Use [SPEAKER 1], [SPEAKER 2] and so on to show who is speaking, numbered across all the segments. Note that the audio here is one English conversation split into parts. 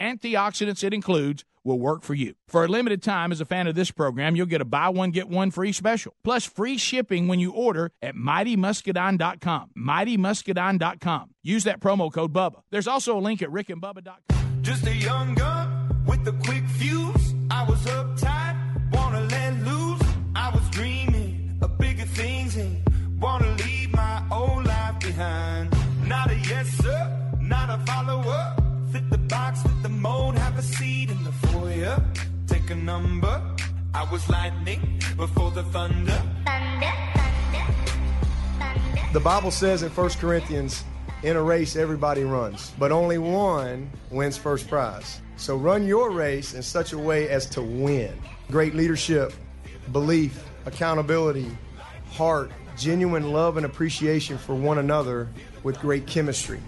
[SPEAKER 1] antioxidants it includes will work for you. For a limited time, as a fan of this program, you'll get a buy one, get one free special, plus free shipping when you order at mightymuscadine.com. Mightymuscadine.com. Use that promo code BUBBA. There's also a link at rickandbubba.com.
[SPEAKER 2] Just a young gun with a quick fuse. I was uptight, wanna let loose. I was dreaming of bigger things and wanna leave my old life behind. Not a yes sir, not a follower. Fit a seat in the foyer. Take a number. I was lightning before the thunder.
[SPEAKER 3] The Bible says in 1 Corinthians, in a race everybody runs, but only one wins first prize. So run your race in such a way as to win. Great leadership, belief, accountability, heart, genuine love and appreciation for one another with great chemistry.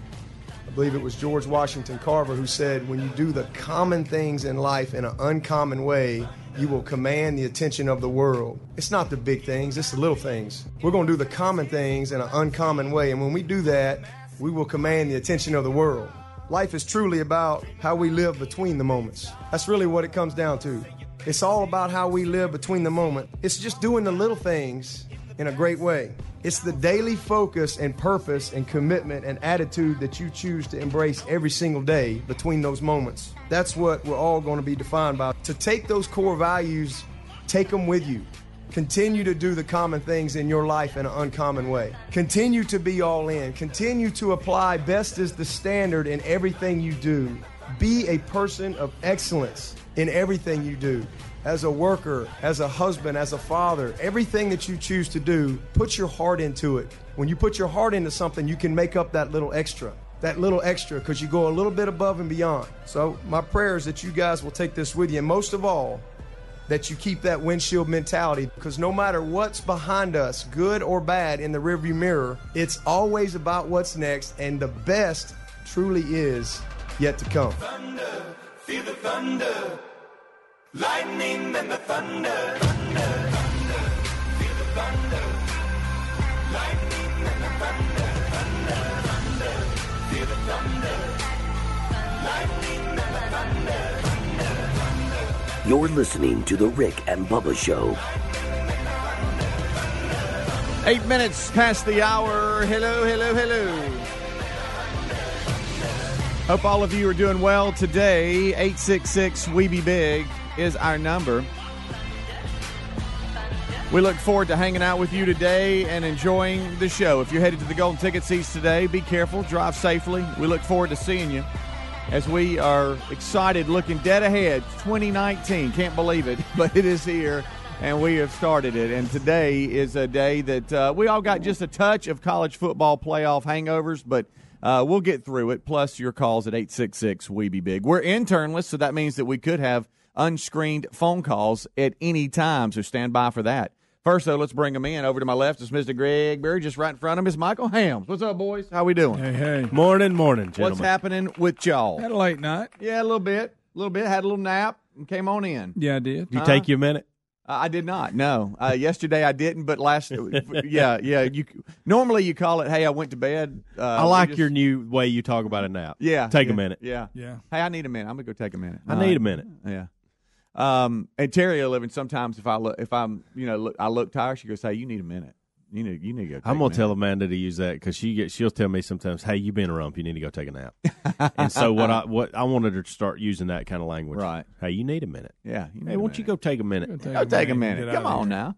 [SPEAKER 3] I believe it was George Washington Carver who said, When you do the common things in life in an uncommon way, you will command the attention of the world. It's not the big things, it's the little things. We're going to do the common things in an uncommon way. And when we do that, we will command the attention of the world. Life is truly about how we live between the moments. That's really what it comes down to. It's all about how we live between the moment. It's just doing the little things in a great way. It's the daily focus and purpose and commitment and attitude that you choose to embrace every single day between those moments. That's what we're all going to be defined by. To take those core values, take them with you. Continue to do the common things in your life in an uncommon way. Continue to be all in. Continue to apply best as the standard in everything you do. Be a person of excellence in everything you do. As a worker, as a husband, as a father, everything that you choose to do, put your heart into it. When you put your heart into something, you can make up that little extra. That little extra because you go a little bit above and beyond. So, my prayer is that you guys will take this with you. And most of all, that you keep that windshield mentality because no matter what's behind us, good or bad, in the rearview mirror, it's always about what's next, and the best truly is yet to come.
[SPEAKER 2] Thunder, feel the thunder. Lightning and the thunder. Thunder, thunder, feel the thunder. Lightning and the thunder. Thunder, thunder, feel the thunder. Lightning and the thunder. Thunder, thunder.
[SPEAKER 4] You're listening to The Rick and Bubba Show.
[SPEAKER 5] Eight minutes past the hour. Hello, hello, hello. Hope all of you are doing well today. 866 We Be Big is our number. We look forward to hanging out with you today and enjoying the show. If you're headed to the Golden Ticket seats today, be careful, drive safely. We look forward to seeing you as we are excited, looking dead ahead. 2019, can't believe it, but it is here and we have started it. And today is a day that uh, we all got just a touch of college football playoff hangovers, but uh, we'll get through it. Plus, your calls at 866 We Be Big. We're internless, so that means that we could have unscreened phone calls at any time, so stand by for that. First, though, let's bring them in. Over to my left is Mr. Greg Burgess. Just right in front of him is Michael Helms. What's up, boys? How we doing?
[SPEAKER 6] Hey, hey.
[SPEAKER 7] Morning, morning, gentlemen.
[SPEAKER 5] What's happening with y'all?
[SPEAKER 6] Had a late night.
[SPEAKER 5] Yeah, a little bit. A little bit. Had a little nap and came on in.
[SPEAKER 6] Yeah, I did.
[SPEAKER 7] You take you a minute.
[SPEAKER 5] Uh, I did not. No, uh, yesterday I didn't, but last, yeah, yeah. You normally you call it. Hey, I went to bed. Uh,
[SPEAKER 7] I like
[SPEAKER 5] just-
[SPEAKER 7] your new way you talk about a nap.
[SPEAKER 5] Yeah,
[SPEAKER 7] take
[SPEAKER 5] yeah,
[SPEAKER 7] a minute.
[SPEAKER 5] Yeah,
[SPEAKER 6] Yeah.
[SPEAKER 5] Hey, I need a minute. I'm gonna go take a minute.
[SPEAKER 7] I
[SPEAKER 5] All
[SPEAKER 7] need
[SPEAKER 5] right.
[SPEAKER 7] a minute.
[SPEAKER 5] Yeah. Um, and Terry living sometimes if I look if I'm you know look, I look tired, she goes, "Hey, you need a minute. You need you need to go." Take
[SPEAKER 7] I'm gonna
[SPEAKER 5] minute."
[SPEAKER 7] tell Amanda to use that because she get she'll tell me sometimes, "Hey, you've been a rump. You need to go take a nap." and so what I what I wanted her to start using that kind of language.
[SPEAKER 5] Right.
[SPEAKER 7] Hey, you need a minute.
[SPEAKER 5] Yeah. You
[SPEAKER 7] Hey,
[SPEAKER 5] a
[SPEAKER 7] why don't you go take a minute?
[SPEAKER 5] Go take a minute.
[SPEAKER 6] Get
[SPEAKER 5] Come on
[SPEAKER 6] here.
[SPEAKER 5] now.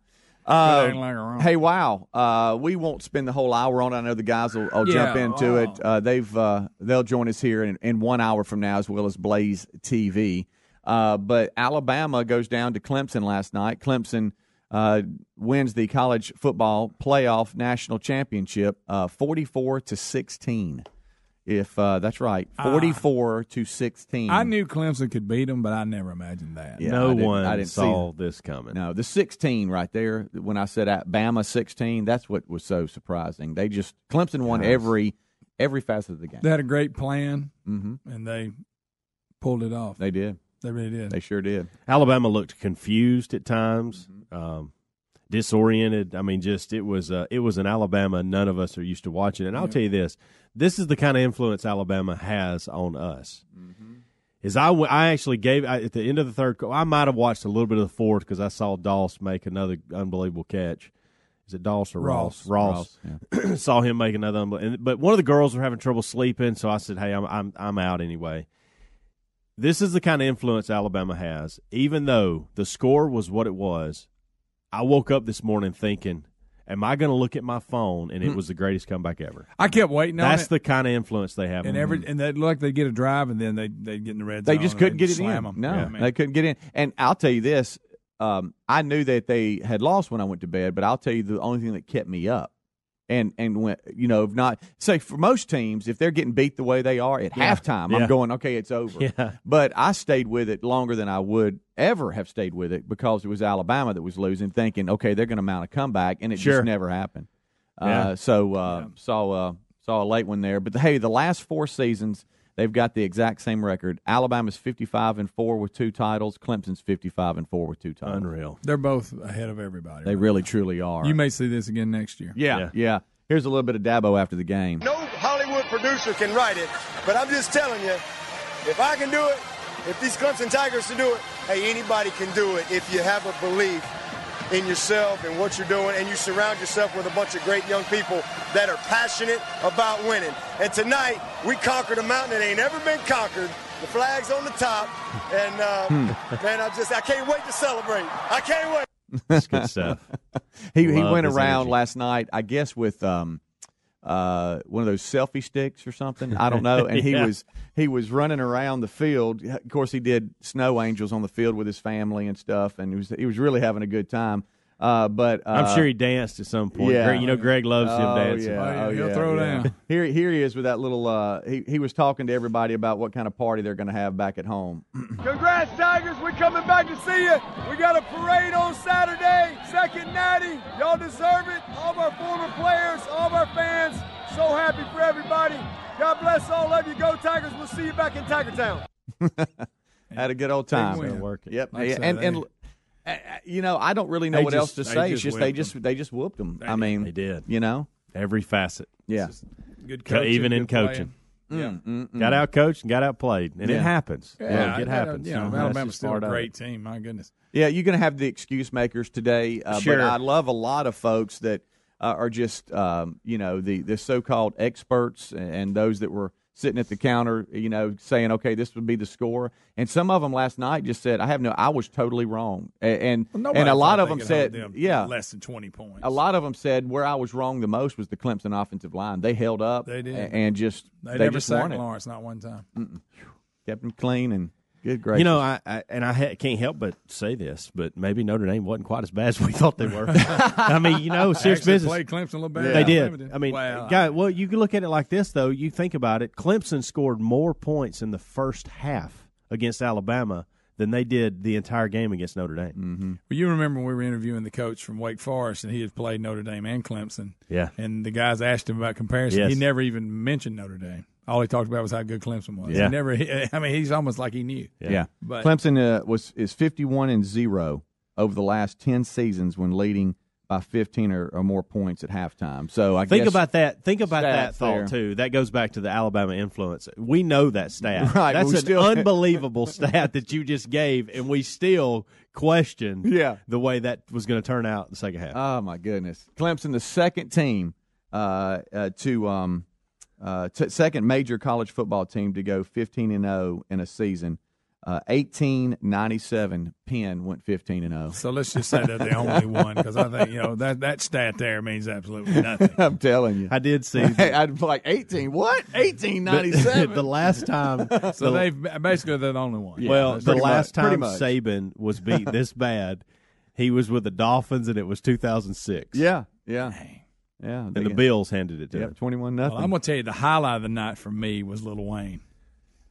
[SPEAKER 5] Uh,
[SPEAKER 6] like
[SPEAKER 5] hey, wow! Uh, we won't spend the whole hour on. it. I know the guys will, will
[SPEAKER 6] Yeah,
[SPEAKER 5] jump into
[SPEAKER 6] wow.
[SPEAKER 5] it. Uh, they've uh, they'll join us here in, in one hour from now, as well as Blaze TV. Uh, but Alabama goes down to Clemson last night. Clemson uh, wins the college football playoff national championship, uh, forty-four to sixteen. If uh, that's right, forty-four to sixteen.
[SPEAKER 6] I knew Clemson could beat them, but I never imagined that.
[SPEAKER 5] Yeah,
[SPEAKER 7] no
[SPEAKER 5] I didn't-
[SPEAKER 7] one
[SPEAKER 5] I didn't see
[SPEAKER 7] saw this coming.
[SPEAKER 5] No, the 16 right there. When I said at Bama 16, that's what was so surprising. They just Clemson won
[SPEAKER 7] Nice.
[SPEAKER 5] every every facet of the game.
[SPEAKER 6] They had a great plan,
[SPEAKER 5] hmm
[SPEAKER 6] and they pulled it off.
[SPEAKER 5] They did.
[SPEAKER 6] They really did.
[SPEAKER 5] They sure did.
[SPEAKER 7] Alabama looked confused at times,
[SPEAKER 5] Mm-hmm.
[SPEAKER 7] um, disoriented. I mean, just it was uh, it was an Alabama none of us are used to watching. And I'll
[SPEAKER 6] Yeah.
[SPEAKER 7] tell you this: this is the kind of influence Alabama has on us.
[SPEAKER 5] Mm-hmm.
[SPEAKER 7] is I, I actually gave I, at the end of the third. I might have watched a little bit of the fourth because I saw Doss make another unbelievable catch. Is it Doss or Ross?
[SPEAKER 6] Ross.
[SPEAKER 7] Ross. saw him make another. unbel- And, but one of the girls were having trouble sleeping, so I said, "Hey, I'm I'm I'm out anyway." This is the kind of influence Alabama has. Even though the score was what it was, I woke up this morning thinking, "Am I going to look at my phone and it was the greatest comeback ever?"
[SPEAKER 6] I kept waiting on
[SPEAKER 7] That's
[SPEAKER 6] it.
[SPEAKER 7] the kind of influence they have.
[SPEAKER 6] and every and they look like they get a drive and then they they get in the red zone.
[SPEAKER 5] They
[SPEAKER 6] just
[SPEAKER 5] couldn't get it
[SPEAKER 6] slam
[SPEAKER 5] in.
[SPEAKER 6] 'em.
[SPEAKER 5] No,
[SPEAKER 6] Yeah,
[SPEAKER 5] they couldn't get in. And I'll tell you this: um, I knew that they had lost when I went to bed, but I'll tell you the only thing that kept me up. And and when you know, if not say for most teams, if they're getting beat the way they are at halftime,
[SPEAKER 7] Yeah.
[SPEAKER 5] I'm going, okay, it's over.
[SPEAKER 7] Yeah.
[SPEAKER 5] But I stayed with it longer than I would ever have stayed with it because it was Alabama that was losing, thinking, okay, they're going to mount a comeback, and it
[SPEAKER 7] Sure.
[SPEAKER 5] just never happened.
[SPEAKER 7] Yeah.
[SPEAKER 5] Uh, so uh, saw uh, saw a late one there, but hey, the last four seasons they've got the exact same record. Alabama's fifty five and four with two titles. Clemson's fifty five and four with two titles.
[SPEAKER 7] Unreal.
[SPEAKER 6] They're both ahead of everybody.
[SPEAKER 5] They really truly are.
[SPEAKER 6] you may see this again next year.
[SPEAKER 5] yeah,
[SPEAKER 7] Yeah.
[SPEAKER 5] yeah, Here's a little bit of Dabo after the game.
[SPEAKER 3] No Hollywood producer can write it, but I'm just telling you, if I can do it, if these Clemson Tigers can do it, hey, anybody can do it if you have a belief in yourself and what you're doing, and you surround yourself with a bunch of great young people that are passionate about winning. And tonight, we conquered a mountain that ain't ever been conquered. The flag's on the top, and uh, man, I just I can't wait to celebrate. I can't wait.
[SPEAKER 7] That's good stuff.
[SPEAKER 5] He he went around
[SPEAKER 7] energy.
[SPEAKER 5] last night, I guess, with um, uh, one of those selfie sticks or something. I don't know. And he
[SPEAKER 7] Yeah.
[SPEAKER 5] was he was running around the field. Of course, he did snow angels on the field with his family and stuff, and he was he was really having a good time. Uh, but uh,
[SPEAKER 7] I'm sure he danced at some point.
[SPEAKER 5] yeah.
[SPEAKER 7] Greg, you know, Greg loves him
[SPEAKER 5] Oh,
[SPEAKER 7] dancing.
[SPEAKER 5] yeah.
[SPEAKER 6] Oh, yeah,
[SPEAKER 5] Oh,
[SPEAKER 6] he'll
[SPEAKER 5] yeah,
[SPEAKER 6] throw
[SPEAKER 5] yeah.
[SPEAKER 6] down.
[SPEAKER 5] Here, here he is with that little. Uh, he he was talking to everybody about what kind of party they're going to have back at home.
[SPEAKER 3] Congrats, Tigers. We're coming back to see you. We got a parade on Saturday, second natty. Y'all deserve it. All of our former players, all of our fans. So happy for everybody. God bless all of you. Go Tigers. We'll see you back in Tiger Town.
[SPEAKER 5] Had a good old time.
[SPEAKER 7] Working.
[SPEAKER 5] Yep.
[SPEAKER 6] Like I said,
[SPEAKER 5] and and
[SPEAKER 6] they-
[SPEAKER 5] uh, uh, you know, I don't really know
[SPEAKER 7] They
[SPEAKER 5] what
[SPEAKER 7] just-
[SPEAKER 5] else to
[SPEAKER 6] they
[SPEAKER 5] say.
[SPEAKER 6] just
[SPEAKER 5] It's just they
[SPEAKER 6] whipped
[SPEAKER 5] just they just whooped them. I mean,
[SPEAKER 7] They did.
[SPEAKER 5] You know.
[SPEAKER 7] Every facet.
[SPEAKER 5] Yeah.
[SPEAKER 6] Good coaching,
[SPEAKER 7] even in
[SPEAKER 6] good playing.
[SPEAKER 7] coaching.
[SPEAKER 6] Yeah.
[SPEAKER 7] Got out coached and got out played, and
[SPEAKER 5] Yeah.
[SPEAKER 7] it happens.
[SPEAKER 6] Yeah,
[SPEAKER 7] Look, it
[SPEAKER 6] that-
[SPEAKER 7] happens.
[SPEAKER 6] You know,
[SPEAKER 7] That's
[SPEAKER 6] Alabama's still a great team. My goodness.
[SPEAKER 5] Yeah, you're going to have the excuse makers today, uh,
[SPEAKER 7] Sure.
[SPEAKER 5] but I love a lot of folks that uh, are just, um, you know, the the so-called experts and those that were sitting at the counter, you know, saying, okay, this would be the score. And some of them last night just said, I have no, I was totally wrong. And
[SPEAKER 6] Well,
[SPEAKER 5] and a lot of them said,
[SPEAKER 6] them
[SPEAKER 5] yeah,
[SPEAKER 6] less than twenty points.
[SPEAKER 5] a lot of them said where I was wrong the most was the Clemson offensive line. They held up,
[SPEAKER 6] They did.
[SPEAKER 5] and just
[SPEAKER 6] They,
[SPEAKER 5] they,
[SPEAKER 6] never
[SPEAKER 5] just
[SPEAKER 6] sacked Lawrence, not one time.
[SPEAKER 5] kept them clean and good gracious.
[SPEAKER 7] You know, I, I and I ha- can't help but say this, but maybe Notre Dame wasn't quite as bad as we thought they were. I mean, you know, serious
[SPEAKER 6] Actually
[SPEAKER 7] business.
[SPEAKER 6] played Clemson a little better.
[SPEAKER 7] They did. I mean,
[SPEAKER 6] Well,
[SPEAKER 7] guy, well, you can look at it like this though. You think about it. Clemson scored more points in the first half against Alabama than they did the entire game against Notre Dame.
[SPEAKER 5] Mm-hmm.
[SPEAKER 6] Well, you remember when we were interviewing the coach from Wake Forest, and he had played Notre Dame and Clemson.
[SPEAKER 7] Yeah.
[SPEAKER 6] And the guys asked him about comparison.
[SPEAKER 7] Yes.
[SPEAKER 6] He never even mentioned Notre Dame. All he talked about was how good Clemson was.
[SPEAKER 7] Yeah.
[SPEAKER 6] He never. I mean, he's almost like he knew.
[SPEAKER 5] Yeah. yeah.
[SPEAKER 6] But-
[SPEAKER 5] Clemson uh, was is 51 and 0 over the last 10 seasons when leading by 15 or, or more points at halftime. So I
[SPEAKER 7] Think
[SPEAKER 5] guess
[SPEAKER 7] about that. Think about that thought
[SPEAKER 5] there.
[SPEAKER 7] too. That goes back to the Alabama influence. We know that stat.
[SPEAKER 5] Right,
[SPEAKER 7] That's an
[SPEAKER 5] still-
[SPEAKER 7] unbelievable stat that you just gave, and we still question
[SPEAKER 5] Yeah.
[SPEAKER 7] the way that was going to turn out in the second half.
[SPEAKER 5] Oh my goodness. Clemson the second team uh, uh, to um uh, t- second major college football team to go 15 and 0 in a season. Uh, 1897 Penn went 15 and oh. 0.
[SPEAKER 6] So let's just say they're the only one because I think you know that that stat there means absolutely nothing.
[SPEAKER 5] I'm telling you.
[SPEAKER 7] I did see.
[SPEAKER 5] Hey, I'd be like 18. What? 1897.
[SPEAKER 7] the last time.
[SPEAKER 6] So
[SPEAKER 7] the-
[SPEAKER 6] they've basically they're the only one.
[SPEAKER 7] well, the last
[SPEAKER 5] much,
[SPEAKER 7] time. Saban was beat this bad, he was with the Dolphins, and it was 2006.
[SPEAKER 5] yeah, yeah, yeah.
[SPEAKER 7] and the Bills handed it to
[SPEAKER 5] Yep,
[SPEAKER 7] him.
[SPEAKER 5] 21 nothing.
[SPEAKER 6] Well, I'm gonna tell you the highlight of the night for me was Lil Wayne.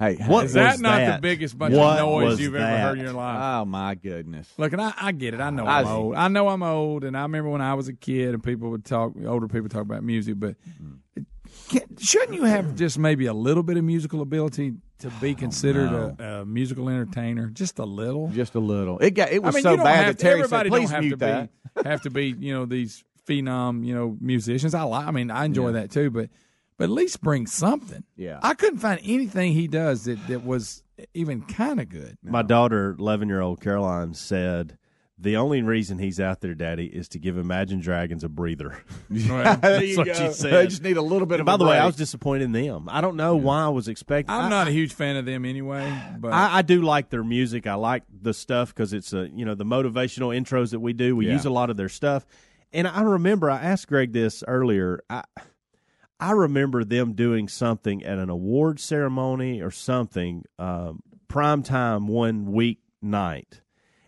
[SPEAKER 5] hey,
[SPEAKER 7] What
[SPEAKER 6] Is that
[SPEAKER 7] was
[SPEAKER 6] not
[SPEAKER 7] that?
[SPEAKER 6] Not the biggest bunch
[SPEAKER 7] What
[SPEAKER 6] of noise you've ever heard in your life?
[SPEAKER 5] Oh my goodness.
[SPEAKER 6] Look, and I, I get it. I know
[SPEAKER 5] I
[SPEAKER 6] I'm
[SPEAKER 5] see.
[SPEAKER 6] old. I know I'm old, and I remember when I was a kid and people would talk, older people talk about music, but mm-hmm. can, shouldn't you have just maybe a little bit of musical ability to be considered a, a musical entertainer? Just a little.
[SPEAKER 5] Just a little. It got. It
[SPEAKER 6] I
[SPEAKER 5] was
[SPEAKER 6] mean,
[SPEAKER 5] so bad that Terry
[SPEAKER 6] everybody
[SPEAKER 5] said, "Please
[SPEAKER 6] don't have
[SPEAKER 5] mute
[SPEAKER 6] to
[SPEAKER 5] that."
[SPEAKER 6] be have to be you know these phenom you know musicians. I like. I mean, I enjoy that too, but but at least bring something.
[SPEAKER 5] Yeah.
[SPEAKER 6] I couldn't find anything he does that that was even kind of good.
[SPEAKER 7] My daughter, eleven year old Caroline, said the only reason he's out there, Daddy, is to give Imagine Dragons a breather.
[SPEAKER 6] Well,
[SPEAKER 7] That's what she said.
[SPEAKER 5] They just need a little bit
[SPEAKER 7] And
[SPEAKER 5] of.
[SPEAKER 7] by
[SPEAKER 5] a
[SPEAKER 7] the way, I was disappointed in them. I don't know why I was expecting.
[SPEAKER 6] I'm
[SPEAKER 7] I-
[SPEAKER 6] not a huge fan of them anyway, but
[SPEAKER 7] I, I do like their music. I like the stuff because it's a you know the motivational intros that we do. We
[SPEAKER 6] Yeah.
[SPEAKER 7] use a lot of their stuff, and I remember I asked Greg this earlier. I I remember them doing something at an award ceremony or something um, prime time one week night.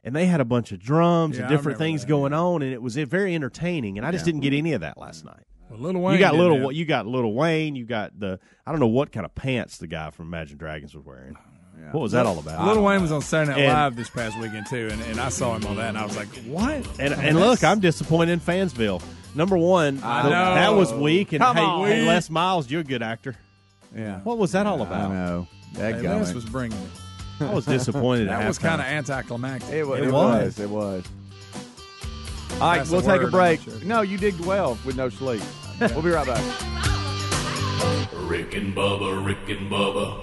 [SPEAKER 7] And they had a bunch of drums
[SPEAKER 6] Yeah,
[SPEAKER 7] and different things
[SPEAKER 6] that,
[SPEAKER 7] going on, and it was very entertaining. And I just didn't get any of that last night.
[SPEAKER 6] Well, Lil Wayne
[SPEAKER 7] you got little, you got little Wayne. You got the I don't know what kind of pants the guy from Imagine Dragons was wearing. What was that all about?
[SPEAKER 6] Lil Wayne was on Saturday Night
[SPEAKER 7] And-
[SPEAKER 6] Live this past weekend too, and, and I saw him on that, and I was like, "What?"
[SPEAKER 7] And and look, I'm disappointed in Fansville. Number one,
[SPEAKER 6] I
[SPEAKER 7] the-
[SPEAKER 6] know.
[SPEAKER 7] that was weak. And
[SPEAKER 5] Come
[SPEAKER 7] hey,
[SPEAKER 5] on.
[SPEAKER 7] hey, Les Miles, you're a good actor.
[SPEAKER 5] yeah.
[SPEAKER 7] What was that all
[SPEAKER 5] I
[SPEAKER 7] about?
[SPEAKER 5] know.
[SPEAKER 6] Hey,
[SPEAKER 5] That
[SPEAKER 6] Les was bringing it.
[SPEAKER 7] I was disappointed.
[SPEAKER 6] That
[SPEAKER 7] at
[SPEAKER 6] was kind of anticlimactic.
[SPEAKER 5] It, was.
[SPEAKER 7] It
[SPEAKER 5] It
[SPEAKER 7] was.
[SPEAKER 5] was. It was. All right,
[SPEAKER 6] That's
[SPEAKER 5] we'll
[SPEAKER 6] a
[SPEAKER 5] take a break.
[SPEAKER 6] Sure.
[SPEAKER 5] No, you did well with no sleep. We'll be right back.
[SPEAKER 8] Rick and Bubba, Rick and Bubba.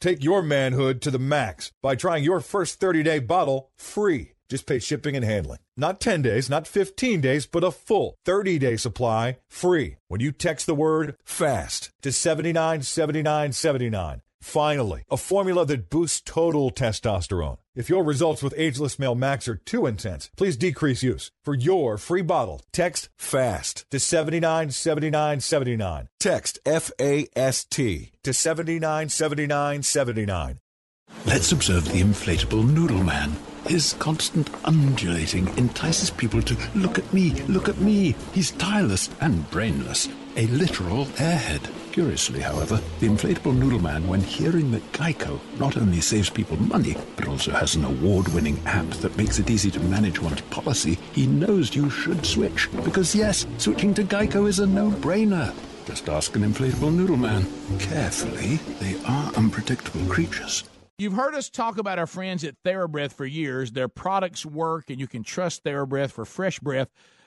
[SPEAKER 9] Take your manhood to the max by trying your first 30 day bottle free. Just pay shipping and handling. Not 10 days, not 15 days, but a full 30 day supply free when you text the word FAST to 797979. Finally, a formula that boosts total testosterone. If your results with Ageless Male Max are too intense, please decrease use. For your free bottle, text FAST to 797979. Text F A S T to 797979.
[SPEAKER 8] Let's observe the inflatable noodle man. His constant undulating entices people to look at me, look at me. He's tireless and brainless, a literal airhead. Curiously, however, the inflatable noodle man, when hearing that Geico not only saves people money, but also has an award winning app that makes it easy to manage one's policy, he knows you should switch. Because, yes, switching to Geico is a no brainer. Just ask an inflatable noodle man. Carefully, they are unpredictable creatures.
[SPEAKER 1] You've heard us talk about our friends at TheraBreath for years. Their products work, and you can trust TheraBreath for fresh breath.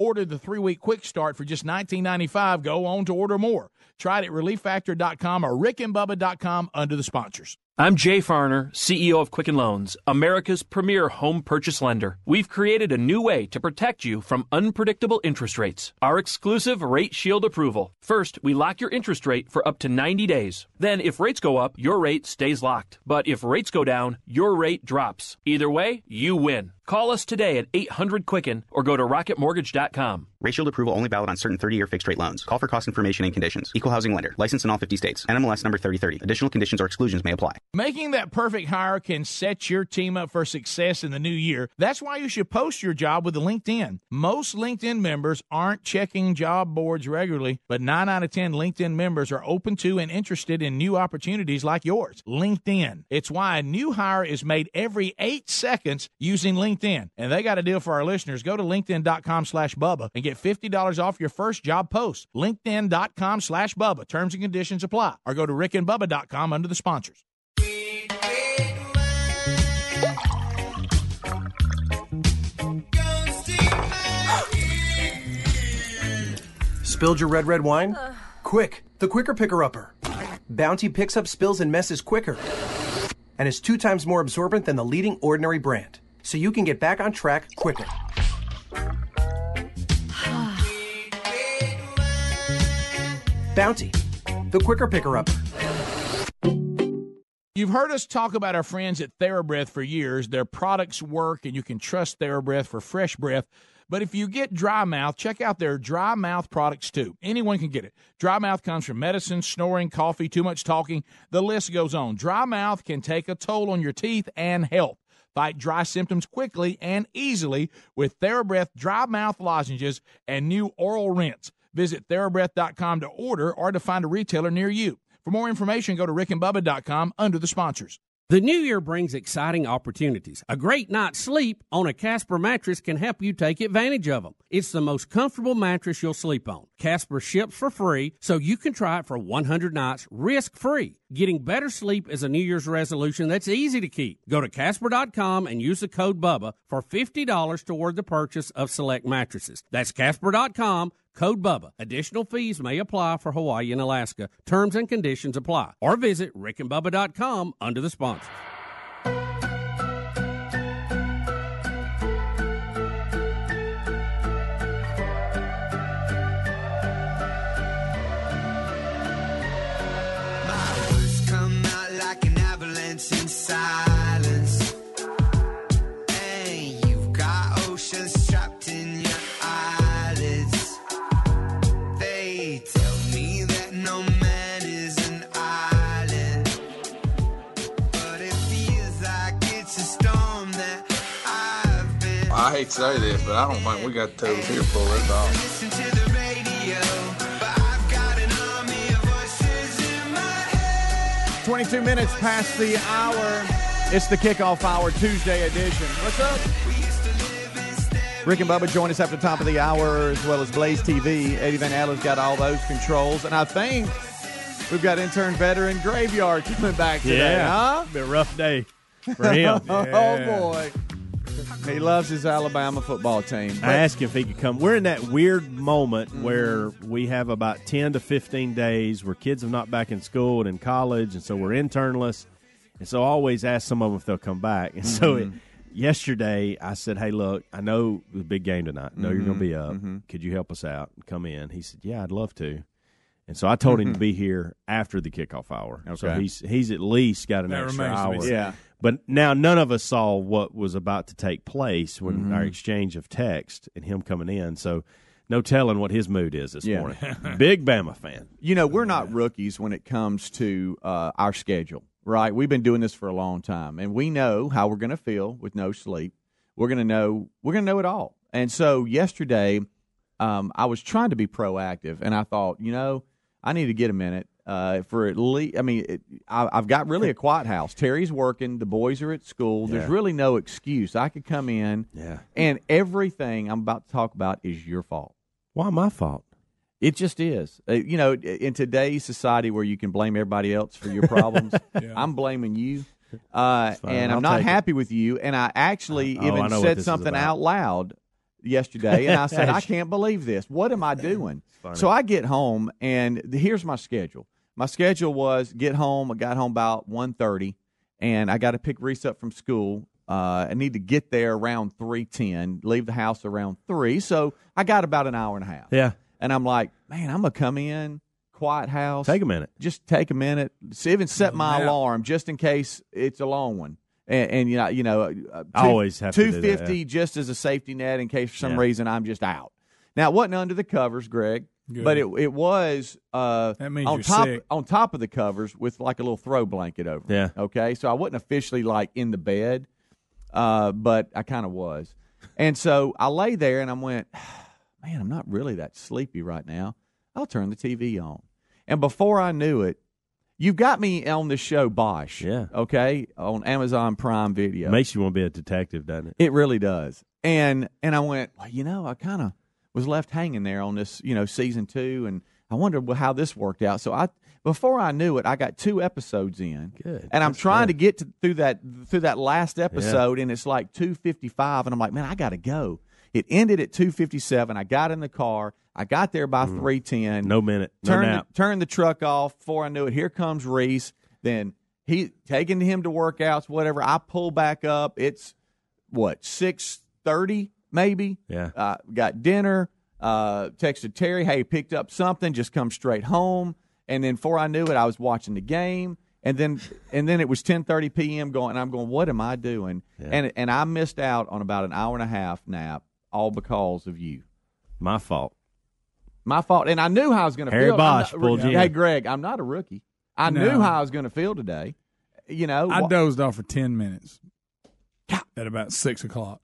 [SPEAKER 1] order the three week quick start for just $19.95 go on to order more. Try it at relieffactor.com or rickandbubba.com under the sponsors.
[SPEAKER 10] I'm Jay Farner, CEO of Quicken Loans, America's premier home purchase lender. We've created a new way to protect you from unpredictable interest rates. Our exclusive Rate Shield approval. First, we lock your interest rate for up to 90 days. Then, if rates go up, your rate stays locked. But if rates go down, your rate drops. Either way, you win. Call us today at 800 Quicken or go to rocketmortgage.com.
[SPEAKER 11] Rate Shield approval only valid on certain 30-year fixed-rate loans. Call for cost information and conditions. Equal housing lender. License in all 50 states. NMLS number 3030. Additional conditions or exclusions may apply.
[SPEAKER 1] Making that perfect hire can set your team up for success in the new year. That's why you should post your job with LinkedIn. Most LinkedIn members aren't checking job boards regularly, but 9 out of 10 LinkedIn members are open to and interested in new opportunities like yours. LinkedIn. It's why a new hire is made every 8 seconds using LinkedIn. And they got a deal for our listeners. Go to linkedin.com slash Bubba and get $50 off your first job post. LinkedIn.com slash Bubba. Terms and conditions apply. Or go to rickandbubba.com under the sponsors.
[SPEAKER 12] Spilled your red, red wine? Uh. Quick, the quicker picker upper. Bounty picks up spills and messes quicker and is two times more absorbent than the leading ordinary brand. So you can get back on track quicker. Bounty, the quicker picker upper.
[SPEAKER 1] You've heard us talk about our friends at TheraBreath for years. Their products work, and you can trust TheraBreath for fresh breath. But if you get dry mouth, check out their dry mouth products too. Anyone can get it. Dry mouth comes from medicine, snoring, coffee, too much talking. The list goes on. Dry mouth can take a toll on your teeth and health. Fight dry symptoms quickly and easily with TheraBreath dry mouth lozenges and new oral rinse. Visit TheraBreath.com to order or to find a retailer near you. For more information, go to rickandbubba.com under the sponsors.
[SPEAKER 13] The new year brings exciting opportunities. A great night's sleep on a Casper mattress can help you take advantage of them. It's the most comfortable mattress you'll sleep on. Casper ships for free, so you can try it for 100 nights risk free. Getting better sleep is a New Year's resolution that's easy to keep. Go to Casper.com and use the code BUBBA for $50 toward the purchase of select mattresses. That's Casper.com, code BUBBA. Additional fees may apply for Hawaii and Alaska. Terms and conditions apply. Or visit rickandbubba.com under the sponsors.
[SPEAKER 14] I hate to say this, but I don't think we got toes here for it all.
[SPEAKER 2] Listen to the radio, but I've got an army of voices in my head.
[SPEAKER 5] 22 minutes past the hour. It's the kickoff hour Tuesday edition. What's up? Rick and Bubba join us after the top of the hour, as well as Blaze TV. Eddie Van Allen's got all those controls, and I think we've got intern veteran Graveyard coming back today,
[SPEAKER 7] Yeah.
[SPEAKER 5] huh?
[SPEAKER 7] Be a rough day for him.
[SPEAKER 5] Oh boy, he loves his Alabama football team.
[SPEAKER 7] I asked him if he could come. We're in that weird moment where we have about 10 to 15 days where kids are not back in school and in college, and so we're internless. And so I always ask some of them if they'll come back. And so it, yesterday I said, Hey, look, I know the big game tonight. I know you're going to be up. Mm-hmm. Mm-hmm. Could you help us out and come in? He said, Yeah, I'd love to. And so I told him to mm-hmm. be here after the kickoff hour.
[SPEAKER 5] Okay.
[SPEAKER 7] So he's he's at least got an
[SPEAKER 6] That
[SPEAKER 7] extra
[SPEAKER 6] remains to be
[SPEAKER 7] hour.
[SPEAKER 5] Yeah.
[SPEAKER 7] But now none of us saw what was about to take place when
[SPEAKER 5] Mm-hmm.
[SPEAKER 7] our exchange of text and him coming in. So no telling what his mood is this
[SPEAKER 5] Yeah.
[SPEAKER 7] morning. Big Bama fan.
[SPEAKER 5] You know, we're not rookies when it comes to uh, our schedule, right? We've been doing this for a long time, and we know how we're going to feel with no sleep. We're going to know we're going to know it all. And so yesterday, um, I was trying to be proactive, and I thought, you know, I need to get a minute uh, for at least. I mean, it, I, I've got really a quiet house. Terry's working. The boys are at school. There's really no excuse. I could come in,
[SPEAKER 7] Yeah.
[SPEAKER 5] and everything I'm about to talk about is your fault.
[SPEAKER 7] Why my fault?
[SPEAKER 5] It just is. Uh, you know, in today's society where you can blame everybody else for your problems, I'm blaming you. Uh, and I'm
[SPEAKER 7] I'll
[SPEAKER 5] not
[SPEAKER 7] take it.
[SPEAKER 5] happy with you. And I actually
[SPEAKER 7] Oh, I
[SPEAKER 5] even
[SPEAKER 7] what
[SPEAKER 5] said something out loud yesterday, and I said, I can't believe this. What am I doing? So I get home, and here's my schedule. My schedule was get home. I got home about 1.30, and I got to pick Reese up from school. Uh, I need to get there around three ten. Leave the house around three, so I got about an hour and a half.
[SPEAKER 7] Yeah.
[SPEAKER 5] And I'm like, man, I'm gonna come in, quiet house.
[SPEAKER 7] Take a minute.
[SPEAKER 5] Just take a minute. Even set my alarm just in case it's a long one. And, and you know, you know, uh,
[SPEAKER 7] I always have
[SPEAKER 5] two fifty
[SPEAKER 7] yeah.
[SPEAKER 5] just as a safety net in case for some
[SPEAKER 7] Yeah.
[SPEAKER 5] reason I'm just out. Now it wasn't under the covers, Greg,
[SPEAKER 6] Good.
[SPEAKER 5] but it it was uh,
[SPEAKER 6] That means
[SPEAKER 5] on top
[SPEAKER 6] sick.
[SPEAKER 5] on top of the covers with like a little throw blanket over. it.
[SPEAKER 7] Yeah.
[SPEAKER 5] Okay, so I wasn't officially like in the bed, uh, but I kind of was. And so I lay there and I went, man, I'm not really that sleepy right now. I'll turn the TV on. And before I knew it, you got me on the show Bosch.
[SPEAKER 7] Yeah.
[SPEAKER 5] Okay, on Amazon Prime Video.
[SPEAKER 7] Makes you want to be a detective, doesn't it?
[SPEAKER 5] It really does. And and I went, well, you know, I kind of was left hanging there on this, you know, season two, and I wondered well, how this worked out. So I, before I knew it, I got two episodes in,
[SPEAKER 7] Good.
[SPEAKER 5] and I'm trying
[SPEAKER 7] good.
[SPEAKER 5] to get to, through that through that last episode, and it's like two fifty five, and I'm like, man, I got to go. It ended at two fifty seven. I got in the car. I got there by three ten.
[SPEAKER 7] Mm. No minute. No
[SPEAKER 5] turned
[SPEAKER 7] nap.
[SPEAKER 5] The, turned the truck off. Before I knew it, here comes Reese. Then he taking him to workouts, whatever. I pull back up. It's what six thirty maybe.
[SPEAKER 7] Yeah.
[SPEAKER 5] Uh, got dinner. Uh, texted Terry, hey, picked up something. Just come straight home. And then before I knew it, I was watching the game. And then and then it was ten thirty p.m. going. And I'm going, what am I doing? And and I missed out on about an hour and a half nap, all because of you.
[SPEAKER 7] My fault.
[SPEAKER 5] My fault. And I knew how I was going to
[SPEAKER 7] Harry
[SPEAKER 5] feel. I'm
[SPEAKER 7] Bosch
[SPEAKER 5] not-
[SPEAKER 7] pulled you
[SPEAKER 5] Hey,
[SPEAKER 7] in.
[SPEAKER 5] Greg, I'm not a rookie. I
[SPEAKER 6] No.
[SPEAKER 5] knew how I was going to feel today. You know,
[SPEAKER 6] I
[SPEAKER 5] wha-
[SPEAKER 6] dozed off for ten minutes at about six o'clock.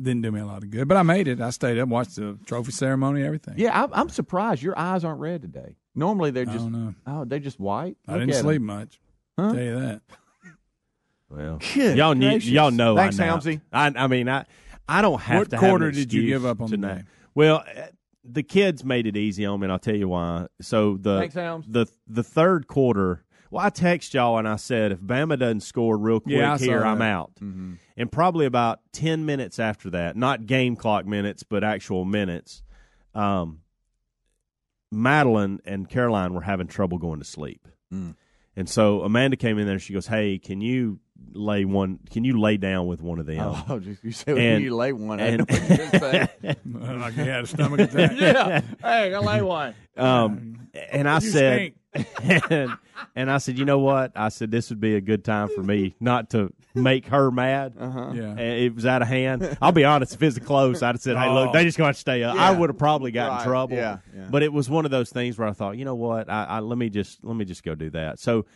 [SPEAKER 6] Didn't do me a lot of good, but I made it. I stayed up, watched the trophy ceremony, everything.
[SPEAKER 5] Yeah, I, I'm surprised your eyes aren't red today. Normally they're
[SPEAKER 6] I
[SPEAKER 5] just
[SPEAKER 6] don't know.
[SPEAKER 5] oh they're just white.
[SPEAKER 6] I
[SPEAKER 5] Look
[SPEAKER 6] didn't
[SPEAKER 5] at 'em.
[SPEAKER 6] sleep much.
[SPEAKER 5] Huh?
[SPEAKER 6] Tell you that.
[SPEAKER 7] Well,
[SPEAKER 5] Good
[SPEAKER 7] y'all need,
[SPEAKER 5] gracious.
[SPEAKER 7] y'all know.
[SPEAKER 5] Thanks,
[SPEAKER 7] I napped.
[SPEAKER 5] Helmsy.
[SPEAKER 7] I, I mean, I, I don't have
[SPEAKER 6] What
[SPEAKER 7] to. have an
[SPEAKER 6] quarter did you give up on
[SPEAKER 7] to
[SPEAKER 6] the
[SPEAKER 7] nap.
[SPEAKER 6] game?
[SPEAKER 7] Well, uh, the kids made it easy on me, and I'll tell you why. So the
[SPEAKER 5] Thanks,
[SPEAKER 7] the the third quarter. Well, I text y'all and I said, if Bama doesn't score real quick
[SPEAKER 6] Yeah, I saw
[SPEAKER 7] here, I'm out.
[SPEAKER 5] Mm-hmm.
[SPEAKER 7] And probably about ten minutes after that, not game clock minutes, but actual minutes, um, Madeline and Caroline were having trouble going to sleep.
[SPEAKER 5] Mm.
[SPEAKER 7] And so Amanda came in there and she goes, "Hey, can you lay one? Can you lay down with one of them?"
[SPEAKER 5] Oh, just, you said
[SPEAKER 7] And-
[SPEAKER 5] you lay one. I
[SPEAKER 7] and-
[SPEAKER 5] didn't know what you were gonna
[SPEAKER 6] like he had a stomach attack.
[SPEAKER 5] yeah. Hey, I lay one.
[SPEAKER 7] Um, and I
[SPEAKER 6] You
[SPEAKER 7] said, and, and I said, you know what? I said this would be a good time for me not to make her mad.
[SPEAKER 5] Uh-huh.
[SPEAKER 6] Yeah.
[SPEAKER 7] And It was out of hand. I'll be honest. If it's close, I'd have said, "Hey, look,
[SPEAKER 6] Oh.
[SPEAKER 7] they just going to stay up." I would have probably got
[SPEAKER 5] Right.
[SPEAKER 7] in trouble.
[SPEAKER 5] Yeah, yeah.
[SPEAKER 7] But it was one of those things where I thought, you know what? I, I let me just let me just go do that. So.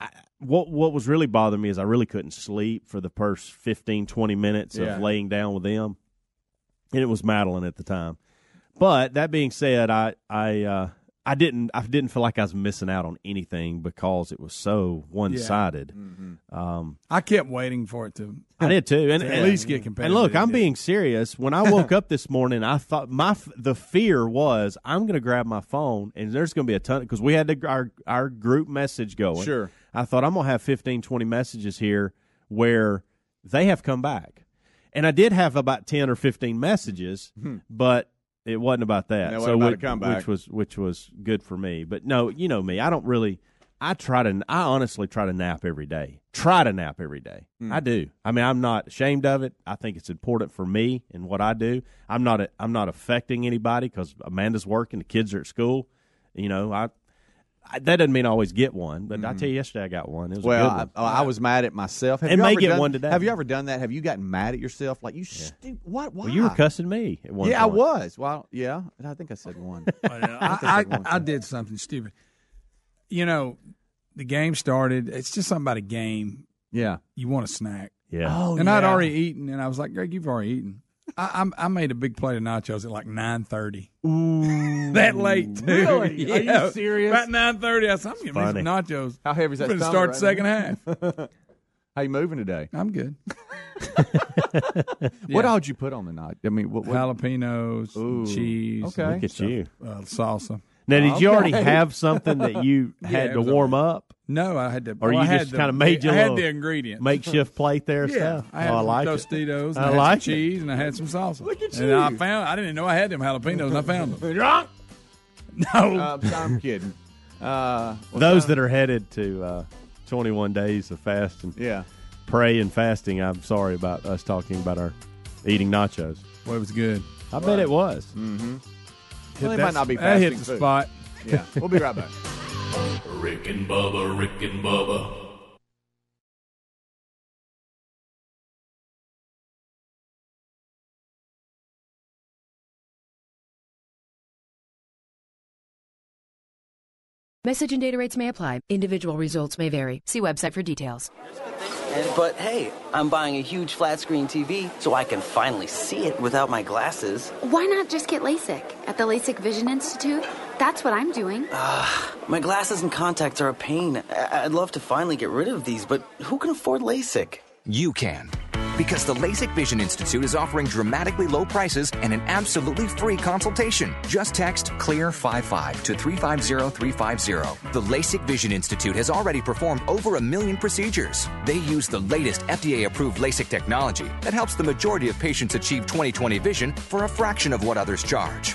[SPEAKER 7] I, what what was really bothering me is I really couldn't sleep for the first 15, 20 minutes
[SPEAKER 5] Yeah.
[SPEAKER 7] of laying down with them, and it was Madeline at the time. But that being said, I I uh, I didn't I didn't feel like I was missing out on anything because it was so one sided.
[SPEAKER 5] Mm-hmm.
[SPEAKER 7] Um,
[SPEAKER 6] I kept waiting for it to.
[SPEAKER 7] I did too, and
[SPEAKER 6] to at
[SPEAKER 7] and-
[SPEAKER 6] least get competitive.
[SPEAKER 7] And look, I'm
[SPEAKER 6] Yeah.
[SPEAKER 7] being serious. When I woke up this morning, I thought my the fear was I'm going to grab my phone and there's going to be a ton because we had the, our our group message going.
[SPEAKER 5] Sure.
[SPEAKER 7] I thought I'm going to have 15, 20 messages here where they have come back, and I did have about ten or fifteen messages, but. It wasn't about that. So
[SPEAKER 5] about
[SPEAKER 7] which,
[SPEAKER 5] comeback.
[SPEAKER 7] which was which was good for me. But no, you know me. I don't really. I try to. I honestly try to nap every day. Try to nap every day.
[SPEAKER 5] Hmm.
[SPEAKER 7] I do. I mean, I'm not ashamed of it. I think it's important for me and what I do. I'm not. A, I'm not affecting anybody because Amanda's working. The kids are at school. You know, I. I that doesn't mean I always get one, but I mm-hmm. tell you, yesterday I got one. It was a
[SPEAKER 5] Well,
[SPEAKER 7] good one.
[SPEAKER 5] I, oh, I was mad at myself. Have
[SPEAKER 7] And
[SPEAKER 5] you
[SPEAKER 7] may
[SPEAKER 5] ever
[SPEAKER 7] get
[SPEAKER 5] done,
[SPEAKER 7] one today.
[SPEAKER 5] Have you ever done that? Have you gotten mad at yourself? Like you stupid. What? Why?
[SPEAKER 7] well, you were cussing me at one
[SPEAKER 5] Yeah, I was. Well, oh, yeah. I think I said one.
[SPEAKER 6] I, I, I did something stupid. You know, the game started. It's just something about a game.
[SPEAKER 5] Yeah.
[SPEAKER 6] You want a snack.
[SPEAKER 7] Yeah.
[SPEAKER 5] Oh,
[SPEAKER 6] and I'd already eaten, and I was like, Greg, you've already eaten. I, I'm- I made a big plate of nachos at like nine thirty. that late, too.
[SPEAKER 5] Really? Are you
[SPEAKER 6] Yeah.
[SPEAKER 5] serious?
[SPEAKER 6] About nine thirty, I said, I'm getting me some nachos.
[SPEAKER 5] How heavy is that?
[SPEAKER 6] We're gonna start the
[SPEAKER 5] right
[SPEAKER 6] second
[SPEAKER 5] now?
[SPEAKER 6] half.
[SPEAKER 5] How you moving today?
[SPEAKER 6] I'm good.
[SPEAKER 5] What all did you put on the night? I mean, what? what
[SPEAKER 6] Jalapenos,
[SPEAKER 5] Ooh,
[SPEAKER 6] cheese,
[SPEAKER 5] okay.
[SPEAKER 7] Look at you.
[SPEAKER 6] uh, salsa.
[SPEAKER 7] Now, did you already have something that you had
[SPEAKER 6] it
[SPEAKER 7] to warm
[SPEAKER 6] already-
[SPEAKER 7] up?
[SPEAKER 6] No, I had to.
[SPEAKER 7] Or
[SPEAKER 6] well,
[SPEAKER 7] you
[SPEAKER 6] I had
[SPEAKER 7] just kind of made you
[SPEAKER 6] I
[SPEAKER 7] a
[SPEAKER 6] had the ingredients.
[SPEAKER 7] makeshift plate there?
[SPEAKER 6] Yeah,
[SPEAKER 7] stuff?
[SPEAKER 6] I had
[SPEAKER 7] oh, I
[SPEAKER 6] some
[SPEAKER 7] like
[SPEAKER 6] Tostitos. And
[SPEAKER 7] I
[SPEAKER 6] I, had
[SPEAKER 7] like
[SPEAKER 6] some
[SPEAKER 7] it.
[SPEAKER 6] cheese, and I had some salsa.
[SPEAKER 5] Look at
[SPEAKER 6] And I found. I didn't know I had them jalapenos. and I found them. Drunk? No,
[SPEAKER 5] Uh, I'm kidding. Uh,
[SPEAKER 7] it. Those that are headed to uh, 21 days of fasting,
[SPEAKER 5] yeah.
[SPEAKER 7] pray and fasting. I'm sorry about us talking about our eating nachos.
[SPEAKER 6] well, it was good.
[SPEAKER 7] I bet it was.
[SPEAKER 5] Mm-hmm. Well, they might not be
[SPEAKER 6] that hit
[SPEAKER 5] fasting
[SPEAKER 6] the
[SPEAKER 5] food.
[SPEAKER 6] spot.
[SPEAKER 5] Yeah. We'll be right back.
[SPEAKER 15] Rick and Bubba, Rick and Bubba.
[SPEAKER 16] Message and data rates may apply. Individual results may vary. See website for details.
[SPEAKER 17] And, but hey, I'm buying a huge flat screen TV so I can finally see it without my glasses.
[SPEAKER 18] Why not just get LASIK at the LASIK Vision Institute? That's what I'm doing.
[SPEAKER 17] Ah, my glasses and contacts are a pain. I- I'd love to finally get rid of these, but who can afford LASIK?
[SPEAKER 19] You can. Because the LASIK Vision Institute is offering dramatically low prices and an absolutely free consultation. Just text CLEAR55 to 350350. The LASIK Vision Institute has already performed over a million procedures. They use the latest FDA approved LASIK technology that helps the majority of patients achieve 20/20 vision for a fraction of what others charge.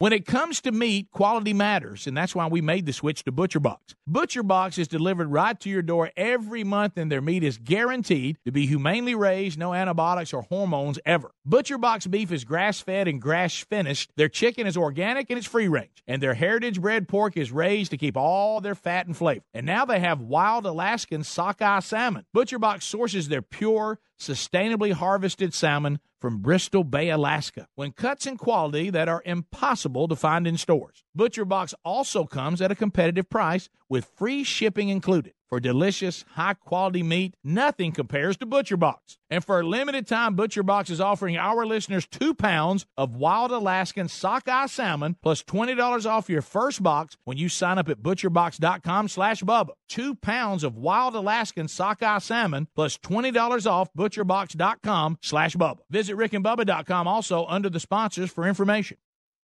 [SPEAKER 1] When it comes to meat, quality matters, and that's why we made the switch to ButcherBox. ButcherBox is delivered right to your door every month, and their meat is guaranteed to be humanely raised, no antibiotics or hormones ever. ButcherBox beef is grass fed and grass finished. Their chicken is organic and it's free range, and their heritage bred pork is raised to keep all their fat and flavor. And now they have wild Alaskan sockeye salmon. ButcherBox sources their pure, sustainably harvested salmon from Bristol Bay, Alaska, when cuts and quality that are impossible to find in stores. ButcherBox also comes at a competitive price with free shipping included. For delicious, high quality meat, nothing compares to ButcherBox. And for a limited time, ButcherBox is offering our listeners two pounds of wild Alaskan sockeye salmon plus $20 off your first box when you sign up at butcherbox.com slash Bubba. Two pounds of wild Alaskan sockeye salmon plus $20 off butcherbox.com slash Bubba. Visit rickandbubba.com also under the sponsors for information.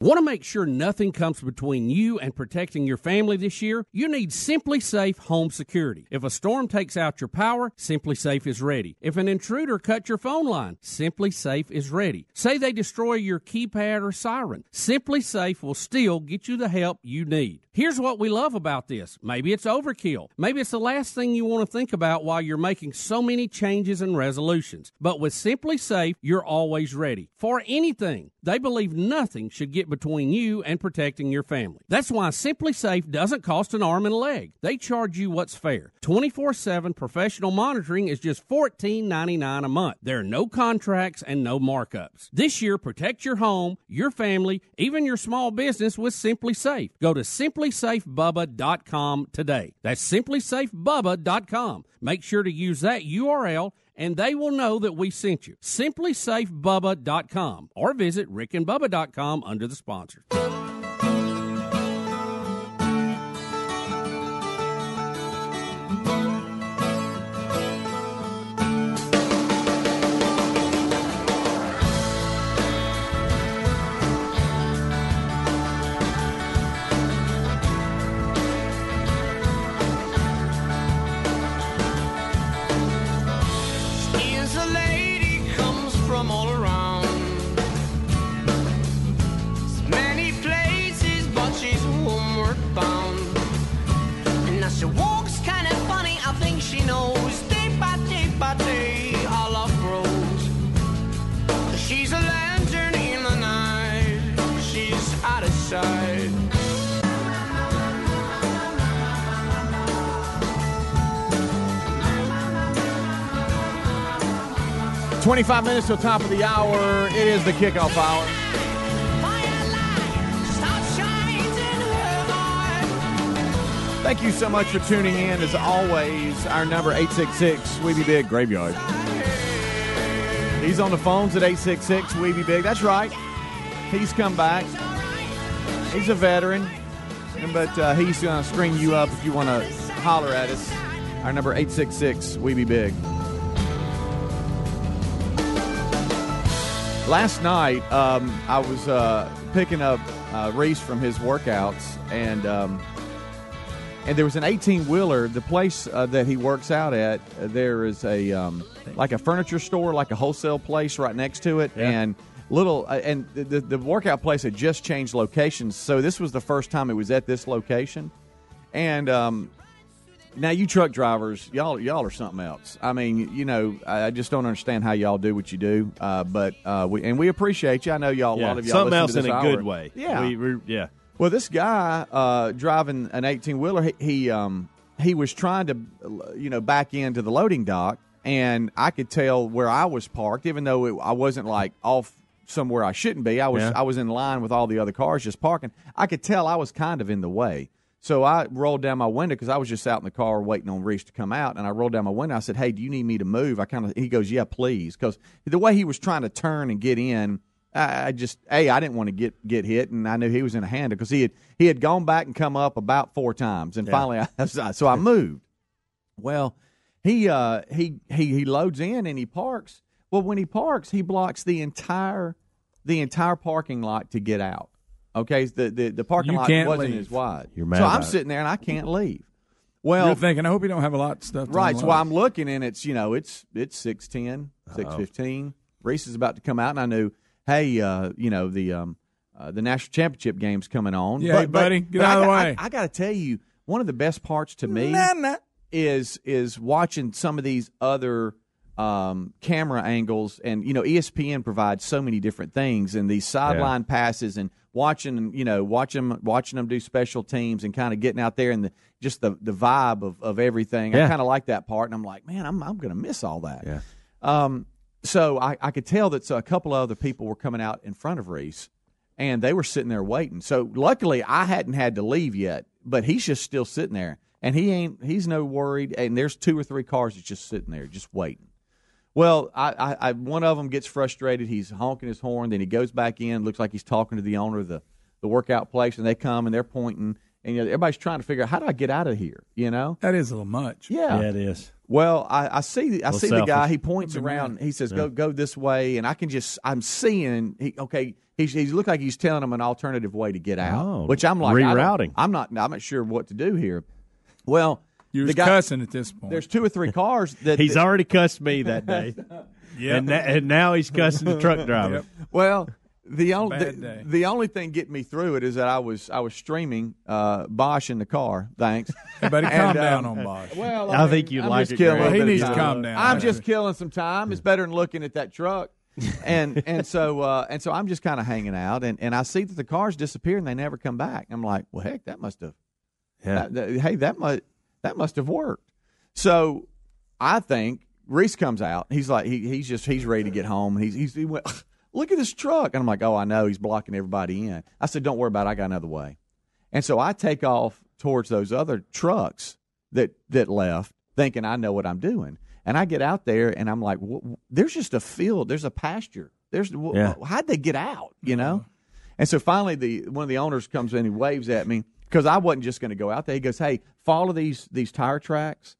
[SPEAKER 13] Want to make sure nothing comes between you and protecting your family this year? You need SimpliSafe Home Security. If a storm takes out your power, SimpliSafe is ready. If an intruder cuts your phone line, SimpliSafe is ready. Say they destroy your keypad or siren, SimpliSafe will still get you the help you need. Here's what we love about this. Maybe it's overkill. Maybe it's the last thing you want to think about while you're making so many changes and resolutions. But with SimpliSafe, you're always ready for anything. They believe nothing should get between you and protecting your family. That's why SimpliSafe doesn't cost an arm and a leg. They charge you what's fair. 24/7 professional monitoring is just $14.99 a month. There are no contracts and no markups. This year protect your home, your family, even your small business with SimpliSafe. Go to simplisafebubba.com today. That's simplisafebubba.com. Make sure to use that URL and they will know that we sent you. SimpliSafeBubba.com or visit rickandbubba.com under the sponsors.
[SPEAKER 5] side. Twenty-five minutes till top of the hour. It is the kickoff hour. Thank you so much for tuning in. As always, our number 866 Weeby Big Graveyard. He's on the phones at 866 Weeby Big. That's right. He's come back. He's a veteran, but uh, he's going to screen you up if you want to holler at us. Our number 866 We Be Big. Last night, um, I was uh, picking up uh, Reese from his workouts, and um, and there was an 18 wheeler. The place uh, that he works out at, uh, there is a um, like a furniture store, like a wholesale place right next to it,
[SPEAKER 7] Yeah.
[SPEAKER 5] and little uh, and the, the workout place had just changed locations, so this was the first time it was at this location, and um, now you truck drivers, y'all y'all are something else. I mean, you know, I I just don't understand how y'all do what you do, uh, but uh, we and we appreciate you. I know y'all. A
[SPEAKER 7] Yeah,
[SPEAKER 5] lot of y'all
[SPEAKER 7] something else in a
[SPEAKER 5] hour.
[SPEAKER 7] good way.
[SPEAKER 5] Yeah,
[SPEAKER 7] We- we- yeah.
[SPEAKER 5] well, this guy uh, driving an eighteen wheeler, he he, um, he was trying to, you know, back into the loading dock, and I could tell where I was parked, even though it, I wasn't like off somewhere I shouldn't be. I was
[SPEAKER 7] Yeah.
[SPEAKER 5] I was in line with all the other cars just parking. I could tell I was kind of in the way. So I rolled down my window because I was just out in the car waiting on Reese to come out, and I rolled down my window. I said, "Hey, do you need me to move?" I kind of he goes, "Yeah, please," because the way he was trying to turn and get in, I, I just a I didn't want to get get hit, and I knew he was in a handle because he had he had gone back and come up about four times, and
[SPEAKER 7] Yeah.
[SPEAKER 5] finally, I, so I moved. Well, he uh he he he loads in and he parks. Well, when he parks, he blocks the entire the entire parking lot to get out. Okay, the the, the parking
[SPEAKER 6] You
[SPEAKER 5] lot wasn't
[SPEAKER 6] leave.
[SPEAKER 5] as wide.
[SPEAKER 6] You're mad
[SPEAKER 5] so I'm
[SPEAKER 6] it.
[SPEAKER 5] sitting there and I can't leave. Well,
[SPEAKER 6] You're thinking, I hope you don't have a lot of stuff. To
[SPEAKER 5] Right. So
[SPEAKER 6] unload.
[SPEAKER 5] I'm looking and it's, you know, it's it's 610, 615. Reese is about to come out and I knew, hey, uh, you know, the um uh, the national championship game's coming on.
[SPEAKER 6] Yeah, hey, buddy, get out
[SPEAKER 5] I
[SPEAKER 6] of the
[SPEAKER 5] got-
[SPEAKER 6] way.
[SPEAKER 5] I, I got to tell you, one of the best parts to me
[SPEAKER 6] Nah, nah.
[SPEAKER 5] is is watching some of these other um, camera angles, and you know, ESPN provides so many different things, and these sideline passes, and watching, you know, watching watching them do special teams, and kind of getting out there and the just the the vibe of of everything. I kind of like that part, and I'm like, man, I'm I'm gonna miss all that.
[SPEAKER 7] Yeah.
[SPEAKER 5] Um, so I, I could tell that so a couple of other people were coming out in front of Reese, and they were sitting there waiting. So luckily, I hadn't had to leave yet, but he's just still sitting there, and he ain't. He's no worried. And there's two or three cars that's just sitting there, just waiting. Well, I, I, I one of them gets frustrated. He's honking his horn. Then he goes back in. Looks like he's talking to the owner of the the workout place, and they come and they're pointing, and you know, everybody's trying to figure out how do I get out of here. You know,
[SPEAKER 6] that is a little much.
[SPEAKER 5] yeah,
[SPEAKER 7] Yeah, it is.
[SPEAKER 5] well, I, I see. I
[SPEAKER 7] Little
[SPEAKER 5] see the guy. He points around. He says,
[SPEAKER 7] Yeah.
[SPEAKER 5] "Go, go this way," and I can just. I'm seeing. He okay. He's he's look like he's telling him an alternative way to get out.
[SPEAKER 7] Oh,
[SPEAKER 5] which I'm like
[SPEAKER 7] rerouting.
[SPEAKER 5] I'm not. I'm not sure what to do here. Well,
[SPEAKER 6] You're
[SPEAKER 5] the
[SPEAKER 6] just
[SPEAKER 5] guy.
[SPEAKER 6] cussing at this point.
[SPEAKER 5] There's two or three cars that
[SPEAKER 7] He's
[SPEAKER 5] that-
[SPEAKER 7] already cussed me that day.
[SPEAKER 6] Yep.
[SPEAKER 7] and, na- and now he's cussing the truck driver.
[SPEAKER 6] Yep.
[SPEAKER 5] Well, the only the, the only thing getting me through it is that I was I was streaming uh, Bosch in the car. Thanks.
[SPEAKER 6] Hey, buddy,
[SPEAKER 5] And,
[SPEAKER 6] calm
[SPEAKER 5] um,
[SPEAKER 6] down on Bosch.
[SPEAKER 5] Well,
[SPEAKER 7] I think you'd
[SPEAKER 5] I'm
[SPEAKER 7] like it,
[SPEAKER 5] killing
[SPEAKER 7] Greg.
[SPEAKER 6] He needs to calm down.
[SPEAKER 5] I'm just killing some time. It's better than looking at that truck. and and so uh, and so I'm just kind of hanging out, and, and I see that the cars disappear and they never come back. I'm like, well, heck, that must have,
[SPEAKER 7] Yeah.
[SPEAKER 5] that- that- hey, that must that must have worked. So I think Reese comes out. He's like, he, he's just he's ready to get home. He's he's he went, look at this truck, and I'm like, oh, I know he's blocking everybody in. I said, don't worry about it. I got another way. And so I take off towards those other trucks that that left, thinking I know what I'm doing. And I get out there, and I'm like, "Wh- there's just a field, there's a pasture. There's
[SPEAKER 7] Yeah.
[SPEAKER 5] how'd they get out? You know. Mm-hmm. And so finally, the one of the owners comes in and waves at me because I wasn't just going to go out there. He goes, "Hey, follow these these tire tracks,"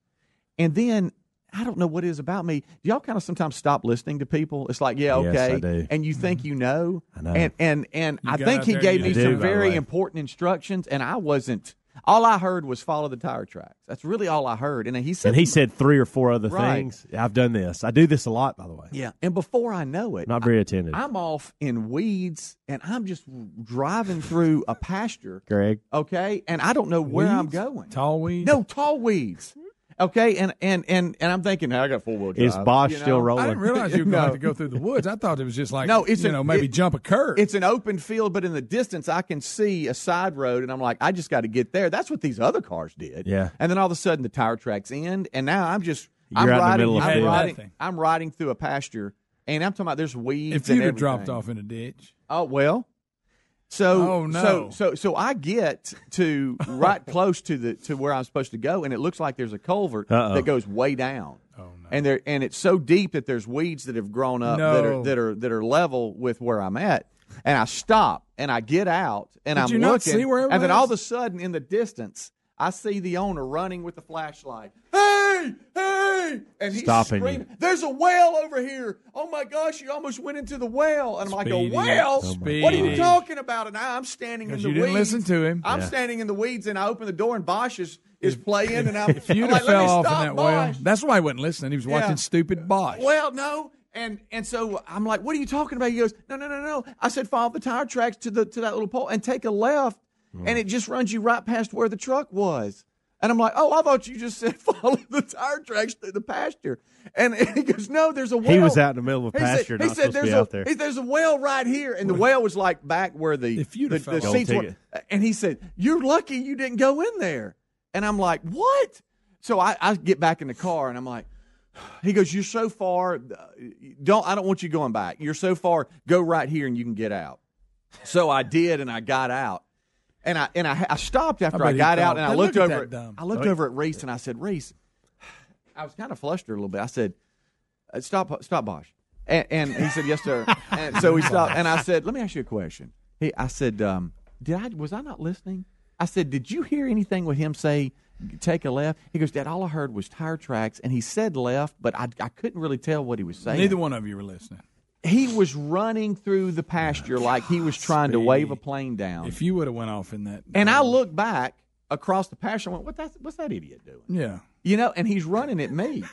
[SPEAKER 5] and then. I don't know what it is about me. Do y'all kind of sometimes stop listening to people? It's like, yeah,
[SPEAKER 7] Yes,
[SPEAKER 5] okay,
[SPEAKER 7] I do.
[SPEAKER 5] and you think mm-hmm. you know,
[SPEAKER 7] I know.
[SPEAKER 5] and and and
[SPEAKER 6] You
[SPEAKER 5] I think he gave me
[SPEAKER 7] do,
[SPEAKER 5] some very important instructions, and I wasn't. All I heard was follow the tire tracks. That's really all I heard. And he said,
[SPEAKER 7] And he said three or four other
[SPEAKER 5] Right.
[SPEAKER 7] things. I've done this. I do this a lot, by the way.
[SPEAKER 5] yeah. And before I know it,
[SPEAKER 7] Not very attentive.
[SPEAKER 5] I'm off in weeds, and I'm just driving through a pasture.
[SPEAKER 7] Greg.
[SPEAKER 5] Okay, and I don't know where I'm going.
[SPEAKER 6] Tall weeds.
[SPEAKER 5] No tall weeds. Okay, and and and and I'm thinking, "Hey, I got four wheel drive.
[SPEAKER 7] Is Bosch
[SPEAKER 5] you know?
[SPEAKER 7] still rolling?
[SPEAKER 6] I didn't realize you were going to
[SPEAKER 5] No.
[SPEAKER 6] have to go through the woods. I thought it was just like
[SPEAKER 5] No, it's
[SPEAKER 6] you
[SPEAKER 5] a-
[SPEAKER 6] know maybe
[SPEAKER 5] it-
[SPEAKER 6] jump a curb.
[SPEAKER 5] It's an open field, but in the distance, I can see a side road, and I'm like, I just got to get there. That's what these other cars did.
[SPEAKER 7] Yeah.
[SPEAKER 5] And then all of a sudden, the tire tracks end, and now I'm just
[SPEAKER 7] You're
[SPEAKER 5] I'm
[SPEAKER 7] out in the
[SPEAKER 5] riding.
[SPEAKER 7] middle of
[SPEAKER 5] I'm
[SPEAKER 6] field.
[SPEAKER 5] riding.
[SPEAKER 6] Nothing.
[SPEAKER 5] I'm riding through a pasture and I'm talking about there's weeds.
[SPEAKER 6] If you'd have dropped off in a ditch.
[SPEAKER 5] Oh well. So
[SPEAKER 6] Oh, no.
[SPEAKER 5] so so so I get to right close to the to where I'm supposed to go, and it looks like there's a culvert
[SPEAKER 7] Uh-oh.
[SPEAKER 5] that goes way down. Oh no! And there and it's so deep that there's weeds that have grown up that are that are that are level with where I'm at. And I stop and I get out and
[SPEAKER 6] Did
[SPEAKER 5] I'm
[SPEAKER 6] you not
[SPEAKER 5] looking,
[SPEAKER 6] see where
[SPEAKER 5] and then all of a sudden in the distance I see the owner running with the flashlight. Hey, hey! And he's
[SPEAKER 7] Stopping you.
[SPEAKER 5] screaming, "There's a whale over here! Oh my gosh, you almost went into the well!" And I'm like,
[SPEAKER 6] Speedy.
[SPEAKER 5] "A whale?
[SPEAKER 6] Oh,
[SPEAKER 5] what are you talking about?" And I'm standing in
[SPEAKER 6] 'Cause
[SPEAKER 5] the
[SPEAKER 6] you didn't listen to him.
[SPEAKER 5] I'm
[SPEAKER 6] Yeah.
[SPEAKER 5] standing in the weeds, and I open the door, and Bosch is, is playing, and I'm,
[SPEAKER 6] If you'd
[SPEAKER 5] I'm like, "Let
[SPEAKER 6] fell
[SPEAKER 5] me
[SPEAKER 6] off in
[SPEAKER 5] stop,
[SPEAKER 6] that well,
[SPEAKER 5] Bosch."
[SPEAKER 6] that's why I wasn't listening. He was
[SPEAKER 5] Yeah.
[SPEAKER 6] watching stupid Bosch.
[SPEAKER 5] Well, no. And and so I'm like, what are you talking about? He goes, no, no, no, no. I said, follow the tire tracks to the to that little pole and take a left, and it just runs you right past where the truck was. And I'm like, oh, I thought you just said follow the tire tracks through the pasture. And, he goes, no, there's a well.
[SPEAKER 7] He was out in the middle of a
[SPEAKER 5] He said-
[SPEAKER 7] pasture,
[SPEAKER 5] He said, there's a,
[SPEAKER 7] out there.
[SPEAKER 5] he there's a well right here, and the well was like back where the
[SPEAKER 6] If
[SPEAKER 5] the, the seats were. And he said, you're lucky you didn't go in there. And I'm like, what? So I, I get back in the car, and I'm like. He goes, "You're so far. uh, Don't I don't want you going back. You're so far. Go right here, and you can get out." So I did, and I got out, and I and I, I stopped after
[SPEAKER 6] I
[SPEAKER 5] I, got out, and I looked
[SPEAKER 6] look
[SPEAKER 5] over.
[SPEAKER 6] that.
[SPEAKER 5] I looked
[SPEAKER 7] Oh,
[SPEAKER 5] over at Reese, and I said, "Reese," I was kind of flustered a little bit. I said, uh, "Stop, stop, Bosch." And, and he said, "Yes, sir." And so he stopped, and I said, "Let me ask you a question." He, I said, um, "Did I was I not listening?" I said, "Did you hear anything with him say?" Take a left. He goes, Dad. All I heard was tire tracks, and he said left, but I, I couldn't really tell what he was saying.
[SPEAKER 6] Neither one of you were listening.
[SPEAKER 5] He was running through the pasture like he was trying to wave a plane down.
[SPEAKER 6] If you would have went off in that,
[SPEAKER 5] and I uh, looked back across the pasture and went, "What that? What's that idiot doing?"
[SPEAKER 6] yeah,
[SPEAKER 5] You know, and he's running at me,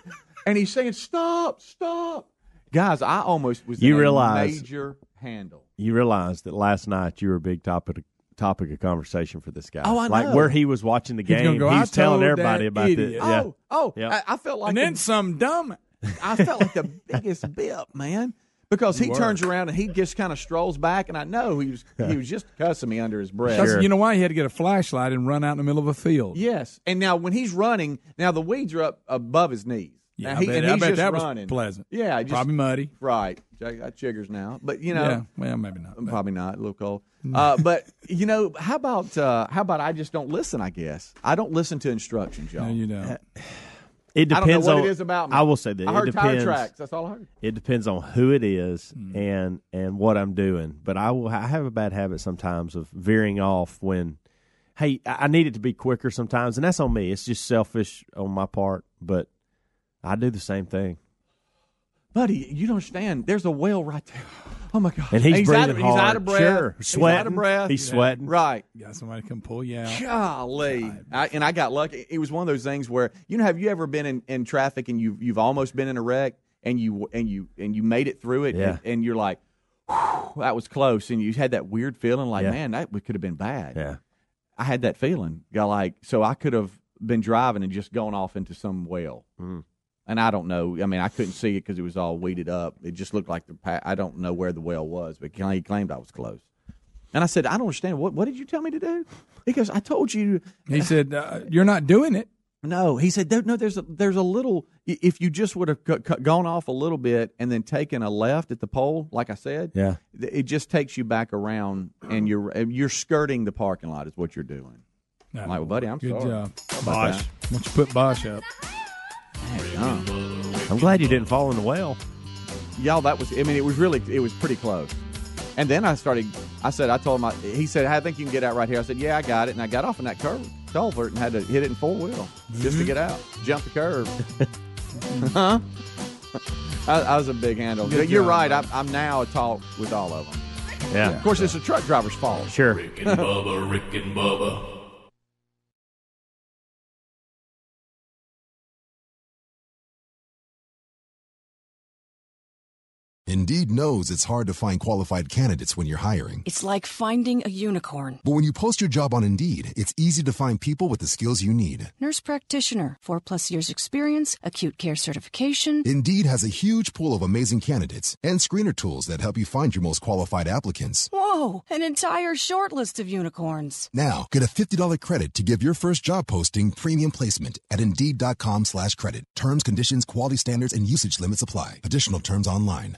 [SPEAKER 5] and he's saying, "Stop, stop!" Guys, I almost was
[SPEAKER 7] You
[SPEAKER 5] in a
[SPEAKER 7] realize-
[SPEAKER 5] major handle.
[SPEAKER 7] You realize that last night you were a big topic topic of conversation for this guy.
[SPEAKER 5] Oh, I know.
[SPEAKER 7] Like where he was watching the
[SPEAKER 6] He's
[SPEAKER 7] game,
[SPEAKER 6] go, "I
[SPEAKER 7] he's telling everybody about
[SPEAKER 6] idiot."
[SPEAKER 7] it. Yeah.
[SPEAKER 5] Oh, oh,
[SPEAKER 7] Yeah.
[SPEAKER 5] I, I felt like
[SPEAKER 6] and
[SPEAKER 5] the-
[SPEAKER 6] then some dumb.
[SPEAKER 5] I felt like the biggest bip, man. Because he
[SPEAKER 6] were.
[SPEAKER 5] turns around and he just kind of strolls back, and I know he was he was just cussing me under his breath.
[SPEAKER 6] That's- You know why he had to get a flashlight and run out in the middle of a field?
[SPEAKER 5] Yes, and now when he's running, now the weeds are up above his knees.
[SPEAKER 6] Yeah,
[SPEAKER 5] Now
[SPEAKER 6] I bet-
[SPEAKER 5] and
[SPEAKER 6] I
[SPEAKER 5] he's
[SPEAKER 6] bet
[SPEAKER 5] just
[SPEAKER 6] that was
[SPEAKER 5] running.
[SPEAKER 6] pleasant.
[SPEAKER 5] Yeah, just,
[SPEAKER 6] Probably muddy.
[SPEAKER 5] Right, I got chiggers now, but you know,
[SPEAKER 6] Yeah, well, maybe not.
[SPEAKER 5] probably not. A little cold. Uh, but you know, how about uh, how about I just don't listen? I guess I don't listen to instructions, y'all.
[SPEAKER 6] No, you don't.
[SPEAKER 7] It
[SPEAKER 5] I don't know
[SPEAKER 7] depends
[SPEAKER 5] what
[SPEAKER 7] on
[SPEAKER 5] it is about me.
[SPEAKER 7] I will say that
[SPEAKER 5] I
[SPEAKER 7] it
[SPEAKER 5] heard
[SPEAKER 7] depends.
[SPEAKER 5] tire tracks. That's all I heard.
[SPEAKER 7] It depends on who it is
[SPEAKER 6] Hmm.
[SPEAKER 7] and and what I'm doing. But I will. I have a bad habit sometimes of veering off when. Hey, I I need it to be quicker sometimes, and that's on me. It's just selfish on my part, but I do the same thing.
[SPEAKER 5] Buddy, you don't understand. There's a whale right there. Oh my god!
[SPEAKER 7] And he's
[SPEAKER 5] out
[SPEAKER 7] breathing
[SPEAKER 5] of, He's out
[SPEAKER 7] hard.
[SPEAKER 5] of breath.
[SPEAKER 7] Sure.
[SPEAKER 5] He's
[SPEAKER 7] Sweating.
[SPEAKER 5] out of breath.
[SPEAKER 7] He's sweating.
[SPEAKER 5] Right.
[SPEAKER 6] Got somebody come pull you out.
[SPEAKER 5] Golly, I, and I got lucky. It was one of those things where you know, have you ever been in, in traffic and you've you've almost been in a wreck and you and you and you made it through it
[SPEAKER 7] Yeah.
[SPEAKER 5] and, and you're like, "Whew, that was close, and you had that weird feeling like,
[SPEAKER 7] Yeah.
[SPEAKER 5] man, that could have been bad.
[SPEAKER 7] Yeah.
[SPEAKER 5] I had that feeling. Got like, so I could have been driving and just gone off into some well.
[SPEAKER 7] Mm.
[SPEAKER 5] And I don't know. I mean, I couldn't see it because it was all weeded up. It just looked like the. Pa- I don't know where the well was, but he claimed I was close. And I said, I don't understand. What What did you tell me to do? He goes, I told you.
[SPEAKER 6] He said, uh, "You're not doing it."
[SPEAKER 5] No, he said, "There- no. There's a there's a little. If you just would have c- c- gone off a little bit and then taken a left at the pole, like I said,
[SPEAKER 7] Yeah.
[SPEAKER 5] th- it just takes you back around, and you're you're skirting the parking lot. Is what you're doing. I'm like, well, buddy, I'm
[SPEAKER 6] Good
[SPEAKER 5] sorry.
[SPEAKER 6] job, Bosch.
[SPEAKER 5] that?
[SPEAKER 6] Why don't you put Bosch up?
[SPEAKER 7] I'm glad you didn't fall in the well.
[SPEAKER 5] y'all that was i mean it was really it was pretty close. And then i started i said i told him I, he said i think you can get out right here. I said yeah i got it. And i got off in that curve culvert and had to hit it in four wheel just to mm-hmm. get out jump the curve. Huh? I, I was a big handle.
[SPEAKER 6] Good
[SPEAKER 5] you're
[SPEAKER 6] job,
[SPEAKER 5] right I'm, I'm now a talk with all of them
[SPEAKER 7] Yeah.
[SPEAKER 5] of course it's a truck driver's fault.
[SPEAKER 7] Sure.
[SPEAKER 15] Rick and Bubba, Rick and Bubba.
[SPEAKER 20] Indeed knows it's hard to find qualified candidates when you're hiring.
[SPEAKER 21] It's like finding a unicorn.
[SPEAKER 20] But when you post your job on Indeed, it's easy to find people with the skills you need.
[SPEAKER 21] Nurse practitioner, four plus years experience, acute care certification.
[SPEAKER 20] Indeed has a huge pool of amazing candidates and screener tools that help you find your most qualified applicants.
[SPEAKER 21] Whoa, an entire short list of unicorns.
[SPEAKER 20] Now, get a $50 credit to give your first job posting premium placement at Indeed.com slash credit. Terms, conditions, quality standards, and usage limits apply. Additional terms online.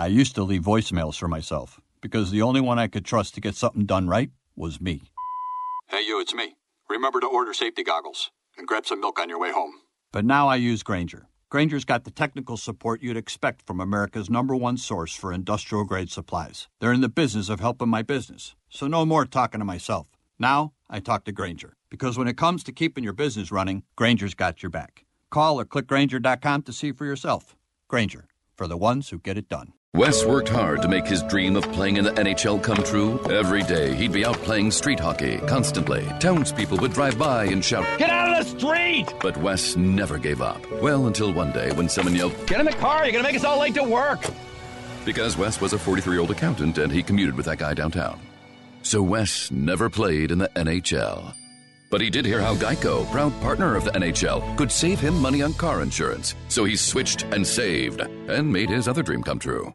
[SPEAKER 22] I used to leave voicemails for myself because the only one I could trust to get something done right was me.
[SPEAKER 23] Hey, you, it's me. Remember to order safety goggles and grab some milk on your way home.
[SPEAKER 22] But now I use Grainger. Grainger's got the technical support you'd expect from America's number one source for industrial grade supplies. They're in the business of helping my business, so no more talking to myself. Now I talk to Grainger because when it comes to keeping your business running, Grainger's got your back. Call or click Grainger.com to see for yourself. Grainger, for the ones who get it done.
[SPEAKER 24] Wes worked hard to make his dream of playing in the NHL come true. Every day, he'd be out playing street hockey constantly. Townspeople would drive by and shout,
[SPEAKER 25] Get out of the street!
[SPEAKER 24] But Wes never gave up. Well, until one day when someone yelled,
[SPEAKER 25] Get in the car, you're gonna make us all late to work!
[SPEAKER 24] Because Wes was a 43 year old accountant and he commuted with that guy downtown. So Wes never played in the NHL. But he did hear how Geico, proud partner of the NHL, could save him money on car insurance. So he switched and saved and made his other dream come true.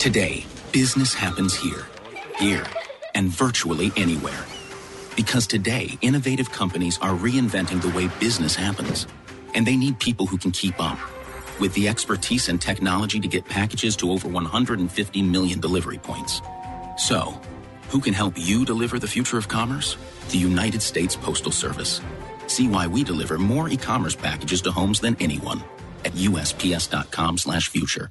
[SPEAKER 26] Today, business happens here, here, and virtually anywhere. Because today, innovative companies are reinventing the way business happens. And they need people who can keep up. With the expertise and technology to get packages to over 150 million delivery points. So, who can help you deliver the future of commerce? The United States Postal Service. See why we deliver more e-commerce packages to homes than anyone at usps.com/future.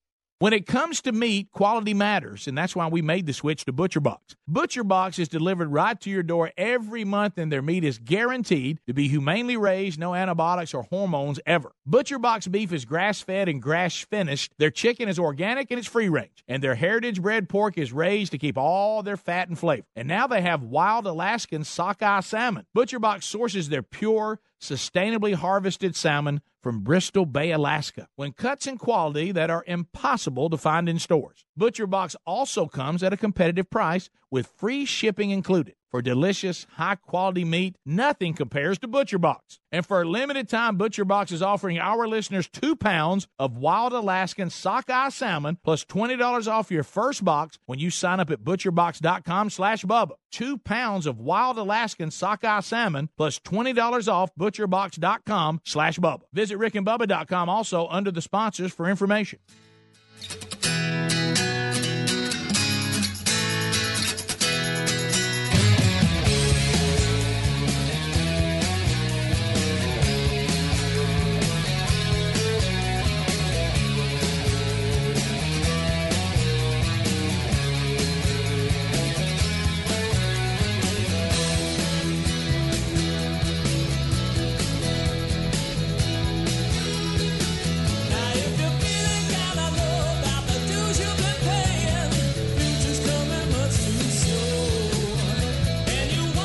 [SPEAKER 1] When it comes to meat, quality matters, and that's why we made the switch to ButcherBox. ButcherBox is delivered right to your door every month, and their meat is guaranteed to be humanely raised, no antibiotics or hormones ever. ButcherBox beef is grass fed and grass finished. Their chicken is organic and it's free range, and their heritage bred pork is raised to keep all their fat and flavor. And now they have wild Alaskan sockeye salmon. ButcherBox sources their pure, sustainably harvested salmon from Bristol Bay, Alaska, when cuts in quality that are impossible to find in stores. ButcherBox also comes at a competitive price with free shipping included. For delicious, high quality meat, nothing compares to ButcherBox. And for a limited time, ButcherBox is offering our listeners two pounds of wild Alaskan sockeye salmon plus $20 off your first box when you sign up at butcherbox.com slash Bubba. Two pounds of wild Alaskan sockeye salmon plus $20 off butcherbox.com slash Bubba. Visit rickandbubba.com also under the sponsors for information.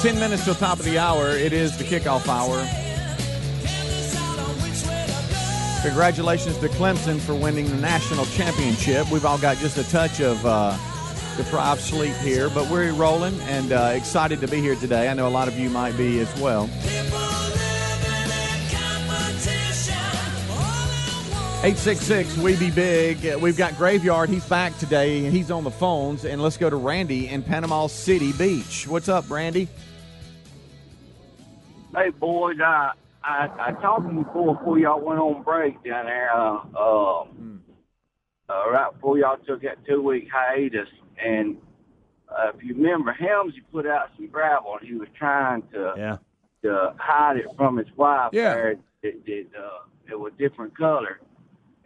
[SPEAKER 5] 10 minutes till top of the hour. It is the kickoff hour. Congratulations to Clemson for winning the national championship. We've all got just a touch of uh, deprived sleep here, but we're rolling and uh, excited to be here today. I know a lot of you might be as well. 866 We Be Big. We've got Graveyard. He's back today. He's on the phones. And let's go to Randy in Panama City Beach. What's up, Randy?
[SPEAKER 27] Hey, boys, I, I, I talked to you before, before y'all went on break down there, uh, uh, uh, right before y'all took that two-week hiatus. And uh, if you remember, Helmsy put out some gravel, and he was trying to
[SPEAKER 7] Yeah.
[SPEAKER 27] to hide it from his wife.
[SPEAKER 7] Yeah.
[SPEAKER 27] There, it, it, uh, it was different color.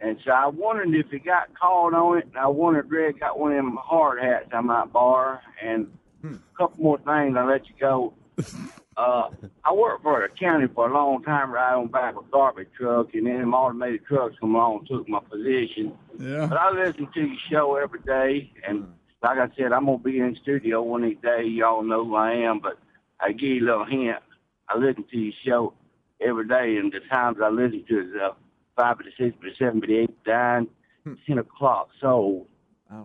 [SPEAKER 27] And so I wondered if he got called on it, and I wondered if Greg got one of them hard hats I might borrow. And a couple more things, I'll let you go. Uh, I worked for the county for a long time, right on back of garbage truck, and then them automated trucks come along and took my position.
[SPEAKER 6] Yeah.
[SPEAKER 27] But I listen to your show every day, and like I said, I'm gonna be in the studio one of these days. Y'all know who I am, but I give you a little hint. I listen to your show every day, and the times I listen to it is uh, five to six to seven to eight to nine, ten o'clock. So,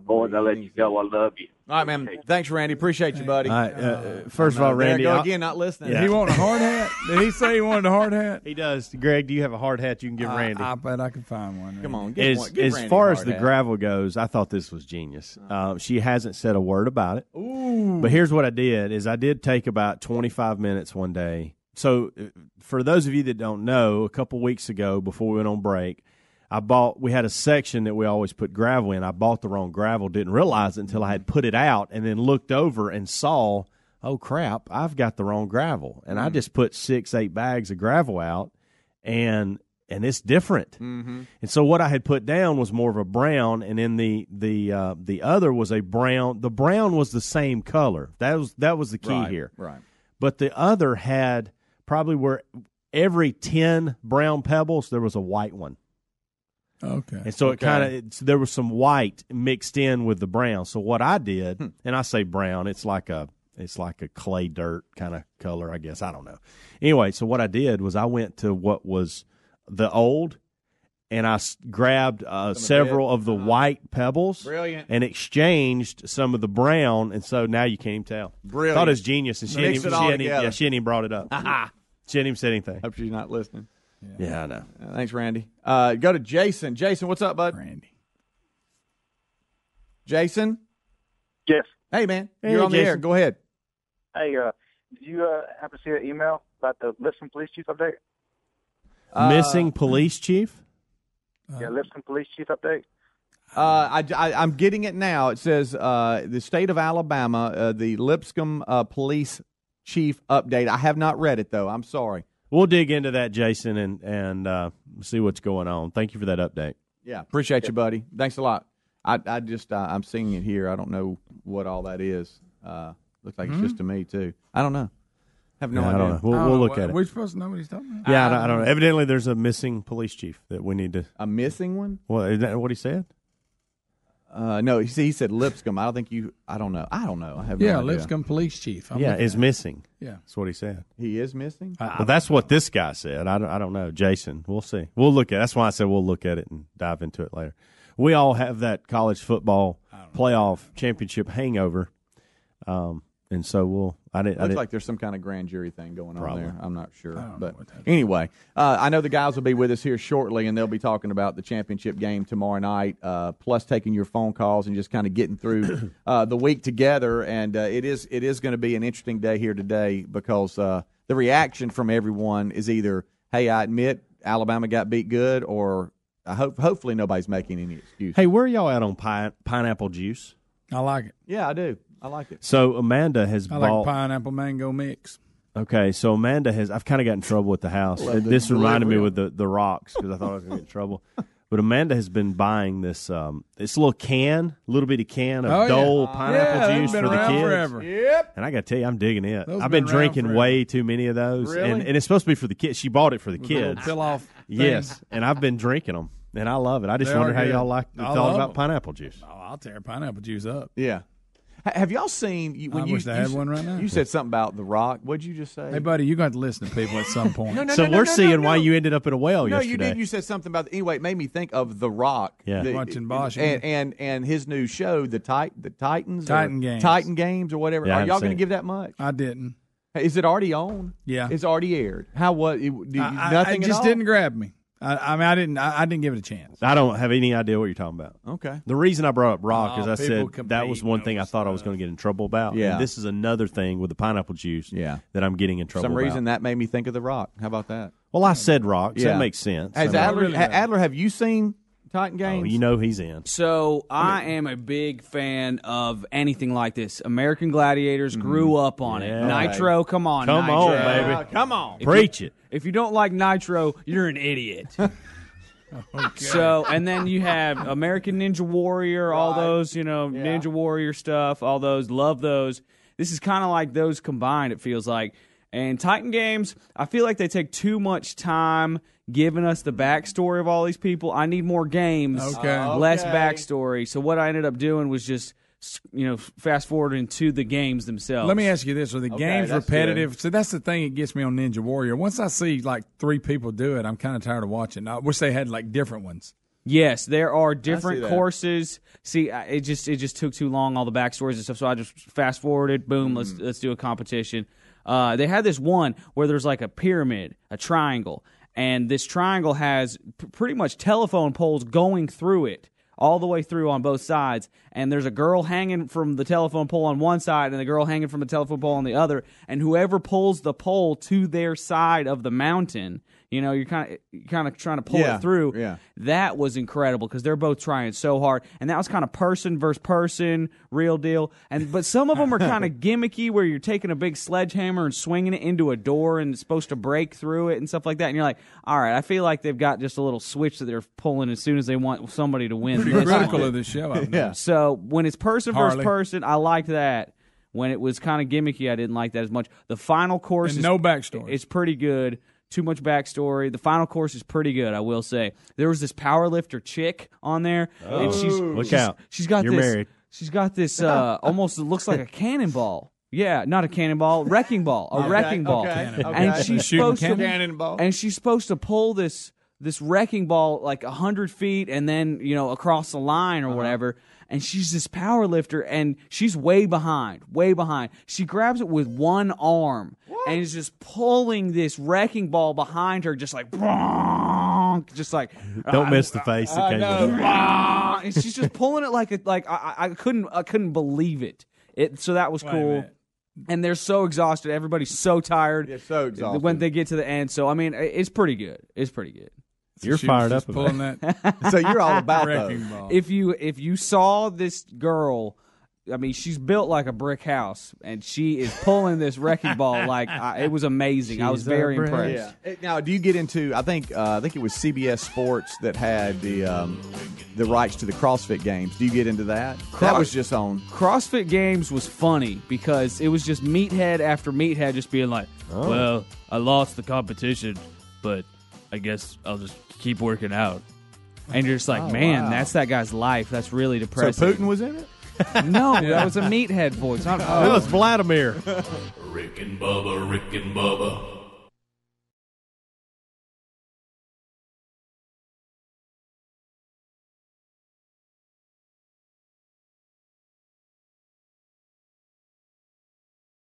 [SPEAKER 27] boys, I let you go. I love you.
[SPEAKER 5] All right, man. Thanks, Randy. Appreciate you, buddy.
[SPEAKER 7] All right, uh, first of all,
[SPEAKER 5] There I
[SPEAKER 7] Randy,
[SPEAKER 5] go
[SPEAKER 7] I'll-
[SPEAKER 5] again, not listening.
[SPEAKER 7] Yeah.
[SPEAKER 6] He want a hard hat? Did he say he wanted a hard hat?
[SPEAKER 7] He does. Greg, do you have a hard hat you can give
[SPEAKER 6] I-
[SPEAKER 7] Randy?
[SPEAKER 6] I, bet I can find one.
[SPEAKER 5] Come on,
[SPEAKER 7] as as far as the gravel goes, I thought this was genius. Uh, she hasn't said a word about it.
[SPEAKER 6] Ooh.
[SPEAKER 7] But here's what I did: is I did take about 25 minutes one day. So, uh, for those of you that don't know, a couple weeks ago, before we went on break, I bought. We had a section that we always put gravel in. I bought the wrong gravel. Didn't realize it until I had put it out, and then looked over and saw, oh crap, I've got the wrong gravel, and I just put six, eight bags of gravel out, and and it's different.
[SPEAKER 5] Mm-hmm.
[SPEAKER 7] And so what I had put down was more of a brown, and then the the uh, the other was a brown. The brown was the same color. That was that was the key
[SPEAKER 5] Right,
[SPEAKER 7] here.
[SPEAKER 5] right.
[SPEAKER 7] But the other had probably where every ten brown pebbles there was a white one.
[SPEAKER 6] Okay.
[SPEAKER 7] And so it
[SPEAKER 6] Okay.
[SPEAKER 7] kind of there was some white mixed in with the brown. So what I did, and I say brown, it's like a it's like a clay dirt kind of color, I guess. I don't know. Anyway, so what I did was I went to what was the old, and I s- grabbed uh, several of the white pebbles,
[SPEAKER 5] Brilliant.
[SPEAKER 7] and exchanged some of the brown, and so now you can't even tell.
[SPEAKER 5] Brilliant.
[SPEAKER 7] Thought it was genius, and she
[SPEAKER 5] Mix
[SPEAKER 7] hadn't, even, she, hadn't even, yeah, she hadn't even brought it up. she hadn't even said anything.
[SPEAKER 5] Hope she's not listening.
[SPEAKER 7] Yeah, I know.
[SPEAKER 5] Uh, thanks, Randy. Uh, go to Jason. Jason, what's up, bud?
[SPEAKER 6] Randy.
[SPEAKER 5] Jason?
[SPEAKER 28] Yes.
[SPEAKER 5] Hey, man.
[SPEAKER 28] Hey,
[SPEAKER 5] You're on the air. Go ahead.
[SPEAKER 28] Hey, uh, did you uh, happen to see an email about the Lipson Police Chief update?
[SPEAKER 5] Uh,
[SPEAKER 7] Missing police chief.
[SPEAKER 28] yeah, Lipson Police Chief update.
[SPEAKER 5] Uh, I, am getting it now. It says uh, the state of Alabama, uh, the Lipscomb uh, police chief update. I have not read it though. I'm sorry.
[SPEAKER 7] We'll dig into that, Jason, and and uh, see what's going on. Thank you for that update.
[SPEAKER 5] Yeah, appreciate you, buddy. Thanks a lot. I, I just uh, I'm seeing it here. I don't know what all that is. Uh, looks like
[SPEAKER 6] Hmm?
[SPEAKER 5] it's just to me too. I don't know. Have no
[SPEAKER 7] Yeah, I
[SPEAKER 5] idea.
[SPEAKER 7] don't know. We'll, we'll look at it.
[SPEAKER 6] We're supposed to know what he's talking about.
[SPEAKER 7] Yeah, I don't, I don't know. Evidently, there's a missing police chief that we need to.
[SPEAKER 5] A missing one?
[SPEAKER 7] Well, is that what he said?
[SPEAKER 5] Uh, no, he, he said Lipscomb. I don't think you. I don't know. I don't know. I have
[SPEAKER 6] Yeah,
[SPEAKER 5] no idea.
[SPEAKER 6] Lipscomb Police Chief. I'm
[SPEAKER 7] yeah,
[SPEAKER 6] looking
[SPEAKER 7] is
[SPEAKER 6] at it.
[SPEAKER 7] missing.
[SPEAKER 6] Yeah.
[SPEAKER 7] that's what he said.
[SPEAKER 5] He is missing.
[SPEAKER 7] well, that's what this guy said. I don't, I don't know, Jason. We'll see. We'll look at. That's why I said we'll look at it and dive into it later. We all have that college football playoff championship hangover, um, and so we'll. I didn't. I
[SPEAKER 5] Looks
[SPEAKER 7] didn't
[SPEAKER 5] like there's some kind of grand jury thing going
[SPEAKER 7] Probably.
[SPEAKER 5] on there. I'm not sure, but anyway, uh, I know the guys will be with us here shortly, and they'll be talking about the championship game tomorrow night, uh, plus taking your phone calls and just kind of getting through uh, the week together. And uh, it is it is going to be an interesting day here today because uh, the reaction from everyone is either, "Hey, I admit Alabama got beat good," or I hope hopefully nobody's making any excuse.
[SPEAKER 7] Hey, where are y'all at on pine, pineapple juice?
[SPEAKER 6] I like it.
[SPEAKER 5] Yeah, I do. I like it.
[SPEAKER 7] So Amanda has
[SPEAKER 6] I
[SPEAKER 7] bought.
[SPEAKER 6] like pineapple mango mix.
[SPEAKER 7] Okay, so Amanda has. I've kind of got in trouble with the house.
[SPEAKER 6] Love the
[SPEAKER 7] this reminded me
[SPEAKER 6] delivery.
[SPEAKER 7] with the the rocks because I thought I was going to get in trouble. But Amanda has been buying this um this little can, little bitty can of
[SPEAKER 6] Oh, yeah.
[SPEAKER 7] Dole pineapple
[SPEAKER 6] yeah,
[SPEAKER 7] juice
[SPEAKER 6] been
[SPEAKER 7] for the
[SPEAKER 6] around
[SPEAKER 7] kids.
[SPEAKER 6] forever.
[SPEAKER 5] Yep.
[SPEAKER 7] And I got to tell you, I'm digging it.
[SPEAKER 6] Those
[SPEAKER 7] I've
[SPEAKER 6] been
[SPEAKER 7] been
[SPEAKER 6] around
[SPEAKER 7] drinking
[SPEAKER 6] forever.
[SPEAKER 7] way too many of those,
[SPEAKER 6] Really?
[SPEAKER 7] and, and it's supposed to be for the kids. She bought it for the
[SPEAKER 6] With a little
[SPEAKER 7] kids.
[SPEAKER 6] peel-off thing.
[SPEAKER 7] Yes, and I've been drinking them, and I love it. I just
[SPEAKER 6] They
[SPEAKER 7] wonder
[SPEAKER 6] are
[SPEAKER 7] how
[SPEAKER 6] good.
[SPEAKER 7] y'all like
[SPEAKER 6] I
[SPEAKER 7] thought
[SPEAKER 6] love
[SPEAKER 7] about
[SPEAKER 6] them.
[SPEAKER 7] pineapple juice.
[SPEAKER 6] Oh, I'll tear pineapple juice up.
[SPEAKER 5] Yeah. Ha- Have y'all seen you, when
[SPEAKER 6] I
[SPEAKER 5] you,
[SPEAKER 6] wish I
[SPEAKER 5] you
[SPEAKER 6] had
[SPEAKER 5] s-
[SPEAKER 6] one right now.
[SPEAKER 5] You said something about The Rock. What'd you just say?
[SPEAKER 6] Hey, buddy, you're going to have to listen to people at some point.
[SPEAKER 5] No, no,
[SPEAKER 7] so
[SPEAKER 5] no, no,
[SPEAKER 7] we're
[SPEAKER 5] no,
[SPEAKER 7] seeing
[SPEAKER 5] no,
[SPEAKER 7] why
[SPEAKER 5] no.
[SPEAKER 7] you ended up in a well yesterday.
[SPEAKER 5] no,
[SPEAKER 7] yesterday.
[SPEAKER 5] you did. You said something about anyway. It made me think of The Rock.
[SPEAKER 7] Yeah.
[SPEAKER 5] The-
[SPEAKER 6] Watching Bosch,
[SPEAKER 5] and, and and his new show, the Tit the Titans, or
[SPEAKER 6] Titan Games.
[SPEAKER 5] Titan Games, or whatever.
[SPEAKER 7] Yeah, I
[SPEAKER 5] Are
[SPEAKER 7] haven't
[SPEAKER 5] y'all going to give that much?
[SPEAKER 6] I didn't.
[SPEAKER 5] Is it already on?
[SPEAKER 6] Yeah.
[SPEAKER 5] it's already aired. How was it? Did you,
[SPEAKER 6] I, I-
[SPEAKER 5] nothing
[SPEAKER 6] it
[SPEAKER 5] at
[SPEAKER 6] just
[SPEAKER 5] all?
[SPEAKER 6] didn't grab me. I, I mean, I didn't. I, I didn't give it a chance.
[SPEAKER 7] I don't have any idea what you're talking about.
[SPEAKER 5] Okay.
[SPEAKER 7] The reason I brought up rock
[SPEAKER 6] Oh,
[SPEAKER 7] is I
[SPEAKER 6] people
[SPEAKER 7] said that was
[SPEAKER 6] compete
[SPEAKER 7] one thing I thought I was going to get in trouble about.
[SPEAKER 5] Yeah.
[SPEAKER 7] And this is another thing with the pineapple juice
[SPEAKER 5] Yeah.
[SPEAKER 7] that I'm getting in
[SPEAKER 5] For
[SPEAKER 7] trouble
[SPEAKER 5] some reason,
[SPEAKER 7] about.
[SPEAKER 5] that made me think of The Rock. How about that?
[SPEAKER 7] Well, I said rock, so
[SPEAKER 5] Yeah.
[SPEAKER 7] that makes sense.
[SPEAKER 5] Has
[SPEAKER 7] I mean,
[SPEAKER 5] Adler,
[SPEAKER 6] really
[SPEAKER 5] ha-
[SPEAKER 6] does.
[SPEAKER 5] Adler, have you seen Titan Games?
[SPEAKER 7] oh, you know he's in.
[SPEAKER 29] So I am a big fan of anything like this. American Gladiators grew up on it.
[SPEAKER 7] Yeah.
[SPEAKER 29] Nitro, come on,
[SPEAKER 7] Come
[SPEAKER 29] Nitro.
[SPEAKER 7] on, baby.
[SPEAKER 5] Uh, come on.
[SPEAKER 29] If
[SPEAKER 7] Preach
[SPEAKER 29] you,
[SPEAKER 7] it.
[SPEAKER 29] If you don't like Nitro, you're an idiot. So, and then you have American Ninja Warrior, all those, you know,
[SPEAKER 5] Yeah.
[SPEAKER 29] Ninja Warrior stuff, all those, love those. This is kind of like those combined, it feels like. And Titan Games, I feel like they take too much time giving us the backstory of all these people. I need more games,
[SPEAKER 6] Okay.
[SPEAKER 29] less
[SPEAKER 5] Okay.
[SPEAKER 29] backstory. So what I ended up doing was just, you know, fast forwarding to the games themselves.
[SPEAKER 6] Let me ask you this: Are the
[SPEAKER 5] Okay,
[SPEAKER 6] games
[SPEAKER 5] that's
[SPEAKER 6] repetitive? So that's the thing that gets me on Ninja Warrior. Once I see like three people do it, I'm kind of tired of watching. I wish they had like different ones.
[SPEAKER 29] Yes, there are different
[SPEAKER 5] that.
[SPEAKER 29] courses. See, I- it just it just took too long, all the backstories and stuff. So I just fast forwarded. Boom,
[SPEAKER 5] Mm.
[SPEAKER 29] let's let's do a competition. Uh, they had this one where there's like a pyramid, a triangle, and this triangle has p- pretty much telephone poles going through it. All the way through on both sides, and there's a girl hanging from the telephone pole on one side, and a girl hanging from the telephone pole on the other. And whoever pulls the pole to their side of the mountain, you know, you're kind eh, of kind of trying to pull
[SPEAKER 5] Yeah,
[SPEAKER 29] it through.
[SPEAKER 5] yeah.
[SPEAKER 29] That was incredible because they're both trying so hard, and that was kind of person versus person, real deal. And but some of them are kind of gimmicky, where you're taking a big sledgehammer and swinging it into a door, and it's supposed to break through it and stuff like that. And you're like, all right, I feel like they've got just a little switch that they're pulling as soon as they want somebody to win.
[SPEAKER 6] Pretty critical
[SPEAKER 29] one.
[SPEAKER 6] of this show.
[SPEAKER 5] Yeah.
[SPEAKER 29] So when it's person versus person, I liked that. When it was kind of gimmicky, I didn't like that as much. The final course
[SPEAKER 6] And
[SPEAKER 29] is
[SPEAKER 6] no backstory.
[SPEAKER 29] It's pretty good. Too much backstory. The final course is pretty good, I will say. There was this power lifter chick on there, and she's
[SPEAKER 7] Look
[SPEAKER 29] she's,
[SPEAKER 7] out.
[SPEAKER 29] She's got
[SPEAKER 7] You're
[SPEAKER 29] this.
[SPEAKER 7] married.
[SPEAKER 29] She's got this. Uh, almost it looks like a cannonball. Yeah, not a cannonball, wrecking ball, a
[SPEAKER 5] Okay,
[SPEAKER 29] wrecking ball,
[SPEAKER 5] okay, okay.
[SPEAKER 29] and she's
[SPEAKER 6] Shooting
[SPEAKER 29] supposed to?
[SPEAKER 5] Cannonball.
[SPEAKER 29] and she's supposed to pull this this wrecking ball like a hundred feet and then you know across the line
[SPEAKER 5] Uh-huh.
[SPEAKER 29] or whatever. And she's this power lifter, and she's way behind, way behind. She grabs it with one arm and is just pulling this wrecking ball behind her, just like, bonk, just like.
[SPEAKER 7] Don't
[SPEAKER 29] I-
[SPEAKER 7] miss the face that
[SPEAKER 29] I
[SPEAKER 7] came
[SPEAKER 29] know.
[SPEAKER 7] with it.
[SPEAKER 29] bonk, and she's just pulling it like a, like I, I I couldn't I couldn't believe it. It so that was
[SPEAKER 6] Wait
[SPEAKER 29] cool. And they're so exhausted. Everybody's so tired.
[SPEAKER 5] Yeah, so exhausted.
[SPEAKER 29] When they get to the end, so I mean, it's pretty good. It's pretty good.
[SPEAKER 7] You're
[SPEAKER 6] She
[SPEAKER 7] fired up
[SPEAKER 6] pulling
[SPEAKER 7] about
[SPEAKER 6] that
[SPEAKER 5] so you're all about
[SPEAKER 6] wrecking
[SPEAKER 5] those.
[SPEAKER 6] ball.
[SPEAKER 29] If you if you saw this girl, I mean, she's built like a brick house, and she is pulling this wrecking ball like I, it was amazing. I was very impressed.
[SPEAKER 5] Yeah. Now, do you get into? I think uh, I think it was CBS Sports that had the um, the rights to the CrossFit Games. Do you get into that? that was just on.
[SPEAKER 29] CrossFit Games was funny because it was just meathead after meathead just being like,
[SPEAKER 7] Oh.
[SPEAKER 29] "Well, I lost the competition, but I guess I'll just keep working out." And you're just like,
[SPEAKER 5] Oh,
[SPEAKER 29] "Man,
[SPEAKER 5] wow.
[SPEAKER 29] that's that guy's life. That's really
[SPEAKER 5] So
[SPEAKER 29] depressing."
[SPEAKER 5] Putin was in it.
[SPEAKER 29] no, that was a meathead voice. Not
[SPEAKER 7] That was Vladimir.
[SPEAKER 15] Rick and Bubba, Rick and Bubba.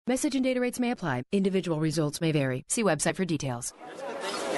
[SPEAKER 30] Message and data rates may apply. Individual results may vary. See website for details.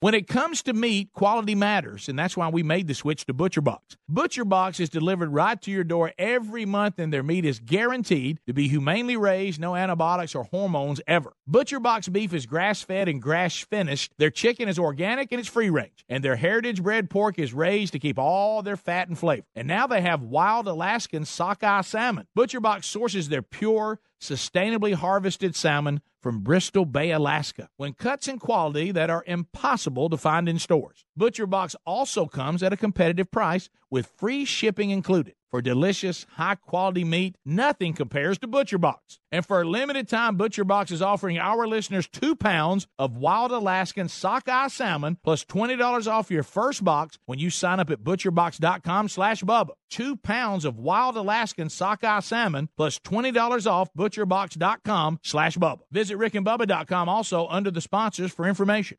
[SPEAKER 1] When it comes to meat, quality matters, and that's why we made the switch to ButcherBox. ButcherBox is delivered right to your door every month, and their meat is guaranteed to be humanely raised, no antibiotics or hormones ever. ButcherBox beef is grass fed and grass finished. Their chicken is organic and it's free range, and their heritage bred pork is raised to keep all their fat and flavor. And now they have wild Alaskan sockeye salmon. ButcherBox sources their pure, sustainably harvested salmon from Bristol Bay, Alaska, when cuts and quality that are impossible to find in stores. ButcherBox also comes at a competitive price with free shipping included. For delicious, high quality meat, nothing compares to ButcherBox. And for a limited time, ButcherBox is offering our listeners two pounds of wild Alaskan sockeye salmon plus $20 off your first box when you sign up at butcherbox.com slash Bubba. Two pounds of wild Alaskan sockeye salmon plus $20 off butcherbox.com slash Bubba. Visit rickandbubba.com also under the sponsors for information.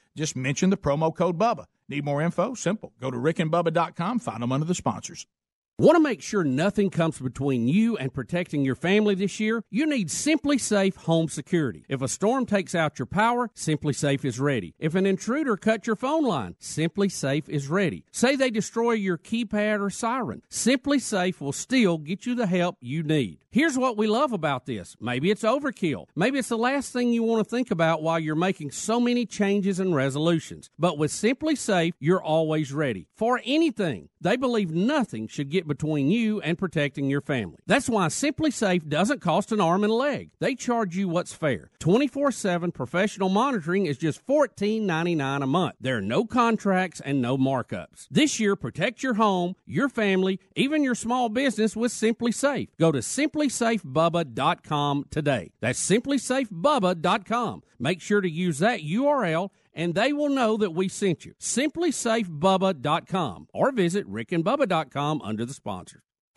[SPEAKER 1] Just mention the promo code BUBBA. Need more info? Simple. Go to rickandbubba.com, find them under the sponsors.
[SPEAKER 13] Want to make sure nothing comes between you and protecting your family this year? You need SimpliSafe Home Security. If a storm takes out your power, SimpliSafe is ready. If an intruder cuts your phone line, SimpliSafe is ready. Say they destroy your keypad or siren, SimpliSafe will still get you the help you need. Here's what we love about this. Maybe it's overkill. Maybe it's the last thing you want to think about while you're making so many changes and resolutions. But with SimpliSafe, you're always ready for anything. They believe nothing should get between you and protecting your family. That's why SimpliSafe doesn't cost an arm and a leg. They charge you what's fair. 24/7 professional monitoring is just $14.99 a month. There are no contracts and no markups. This year protect your home, your family, even your small business with SimpliSafe. Go to simplisafebubba.com today. That's simplisafebubba.com. Make sure to use that URL and they will know that we sent you. SimpliSafeBubba.com or visit rickandbubba.com under the sponsors.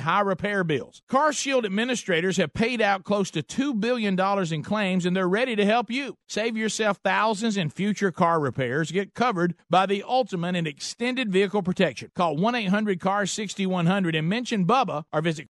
[SPEAKER 1] high repair bills. Car Shield administrators have paid out close to $2 billion in claims and they're ready to help you. Save yourself thousands in future car repairs. Get covered by the ultimate and extended vehicle protection. Call 1 800 CAR 6100 and mention Bubba or visit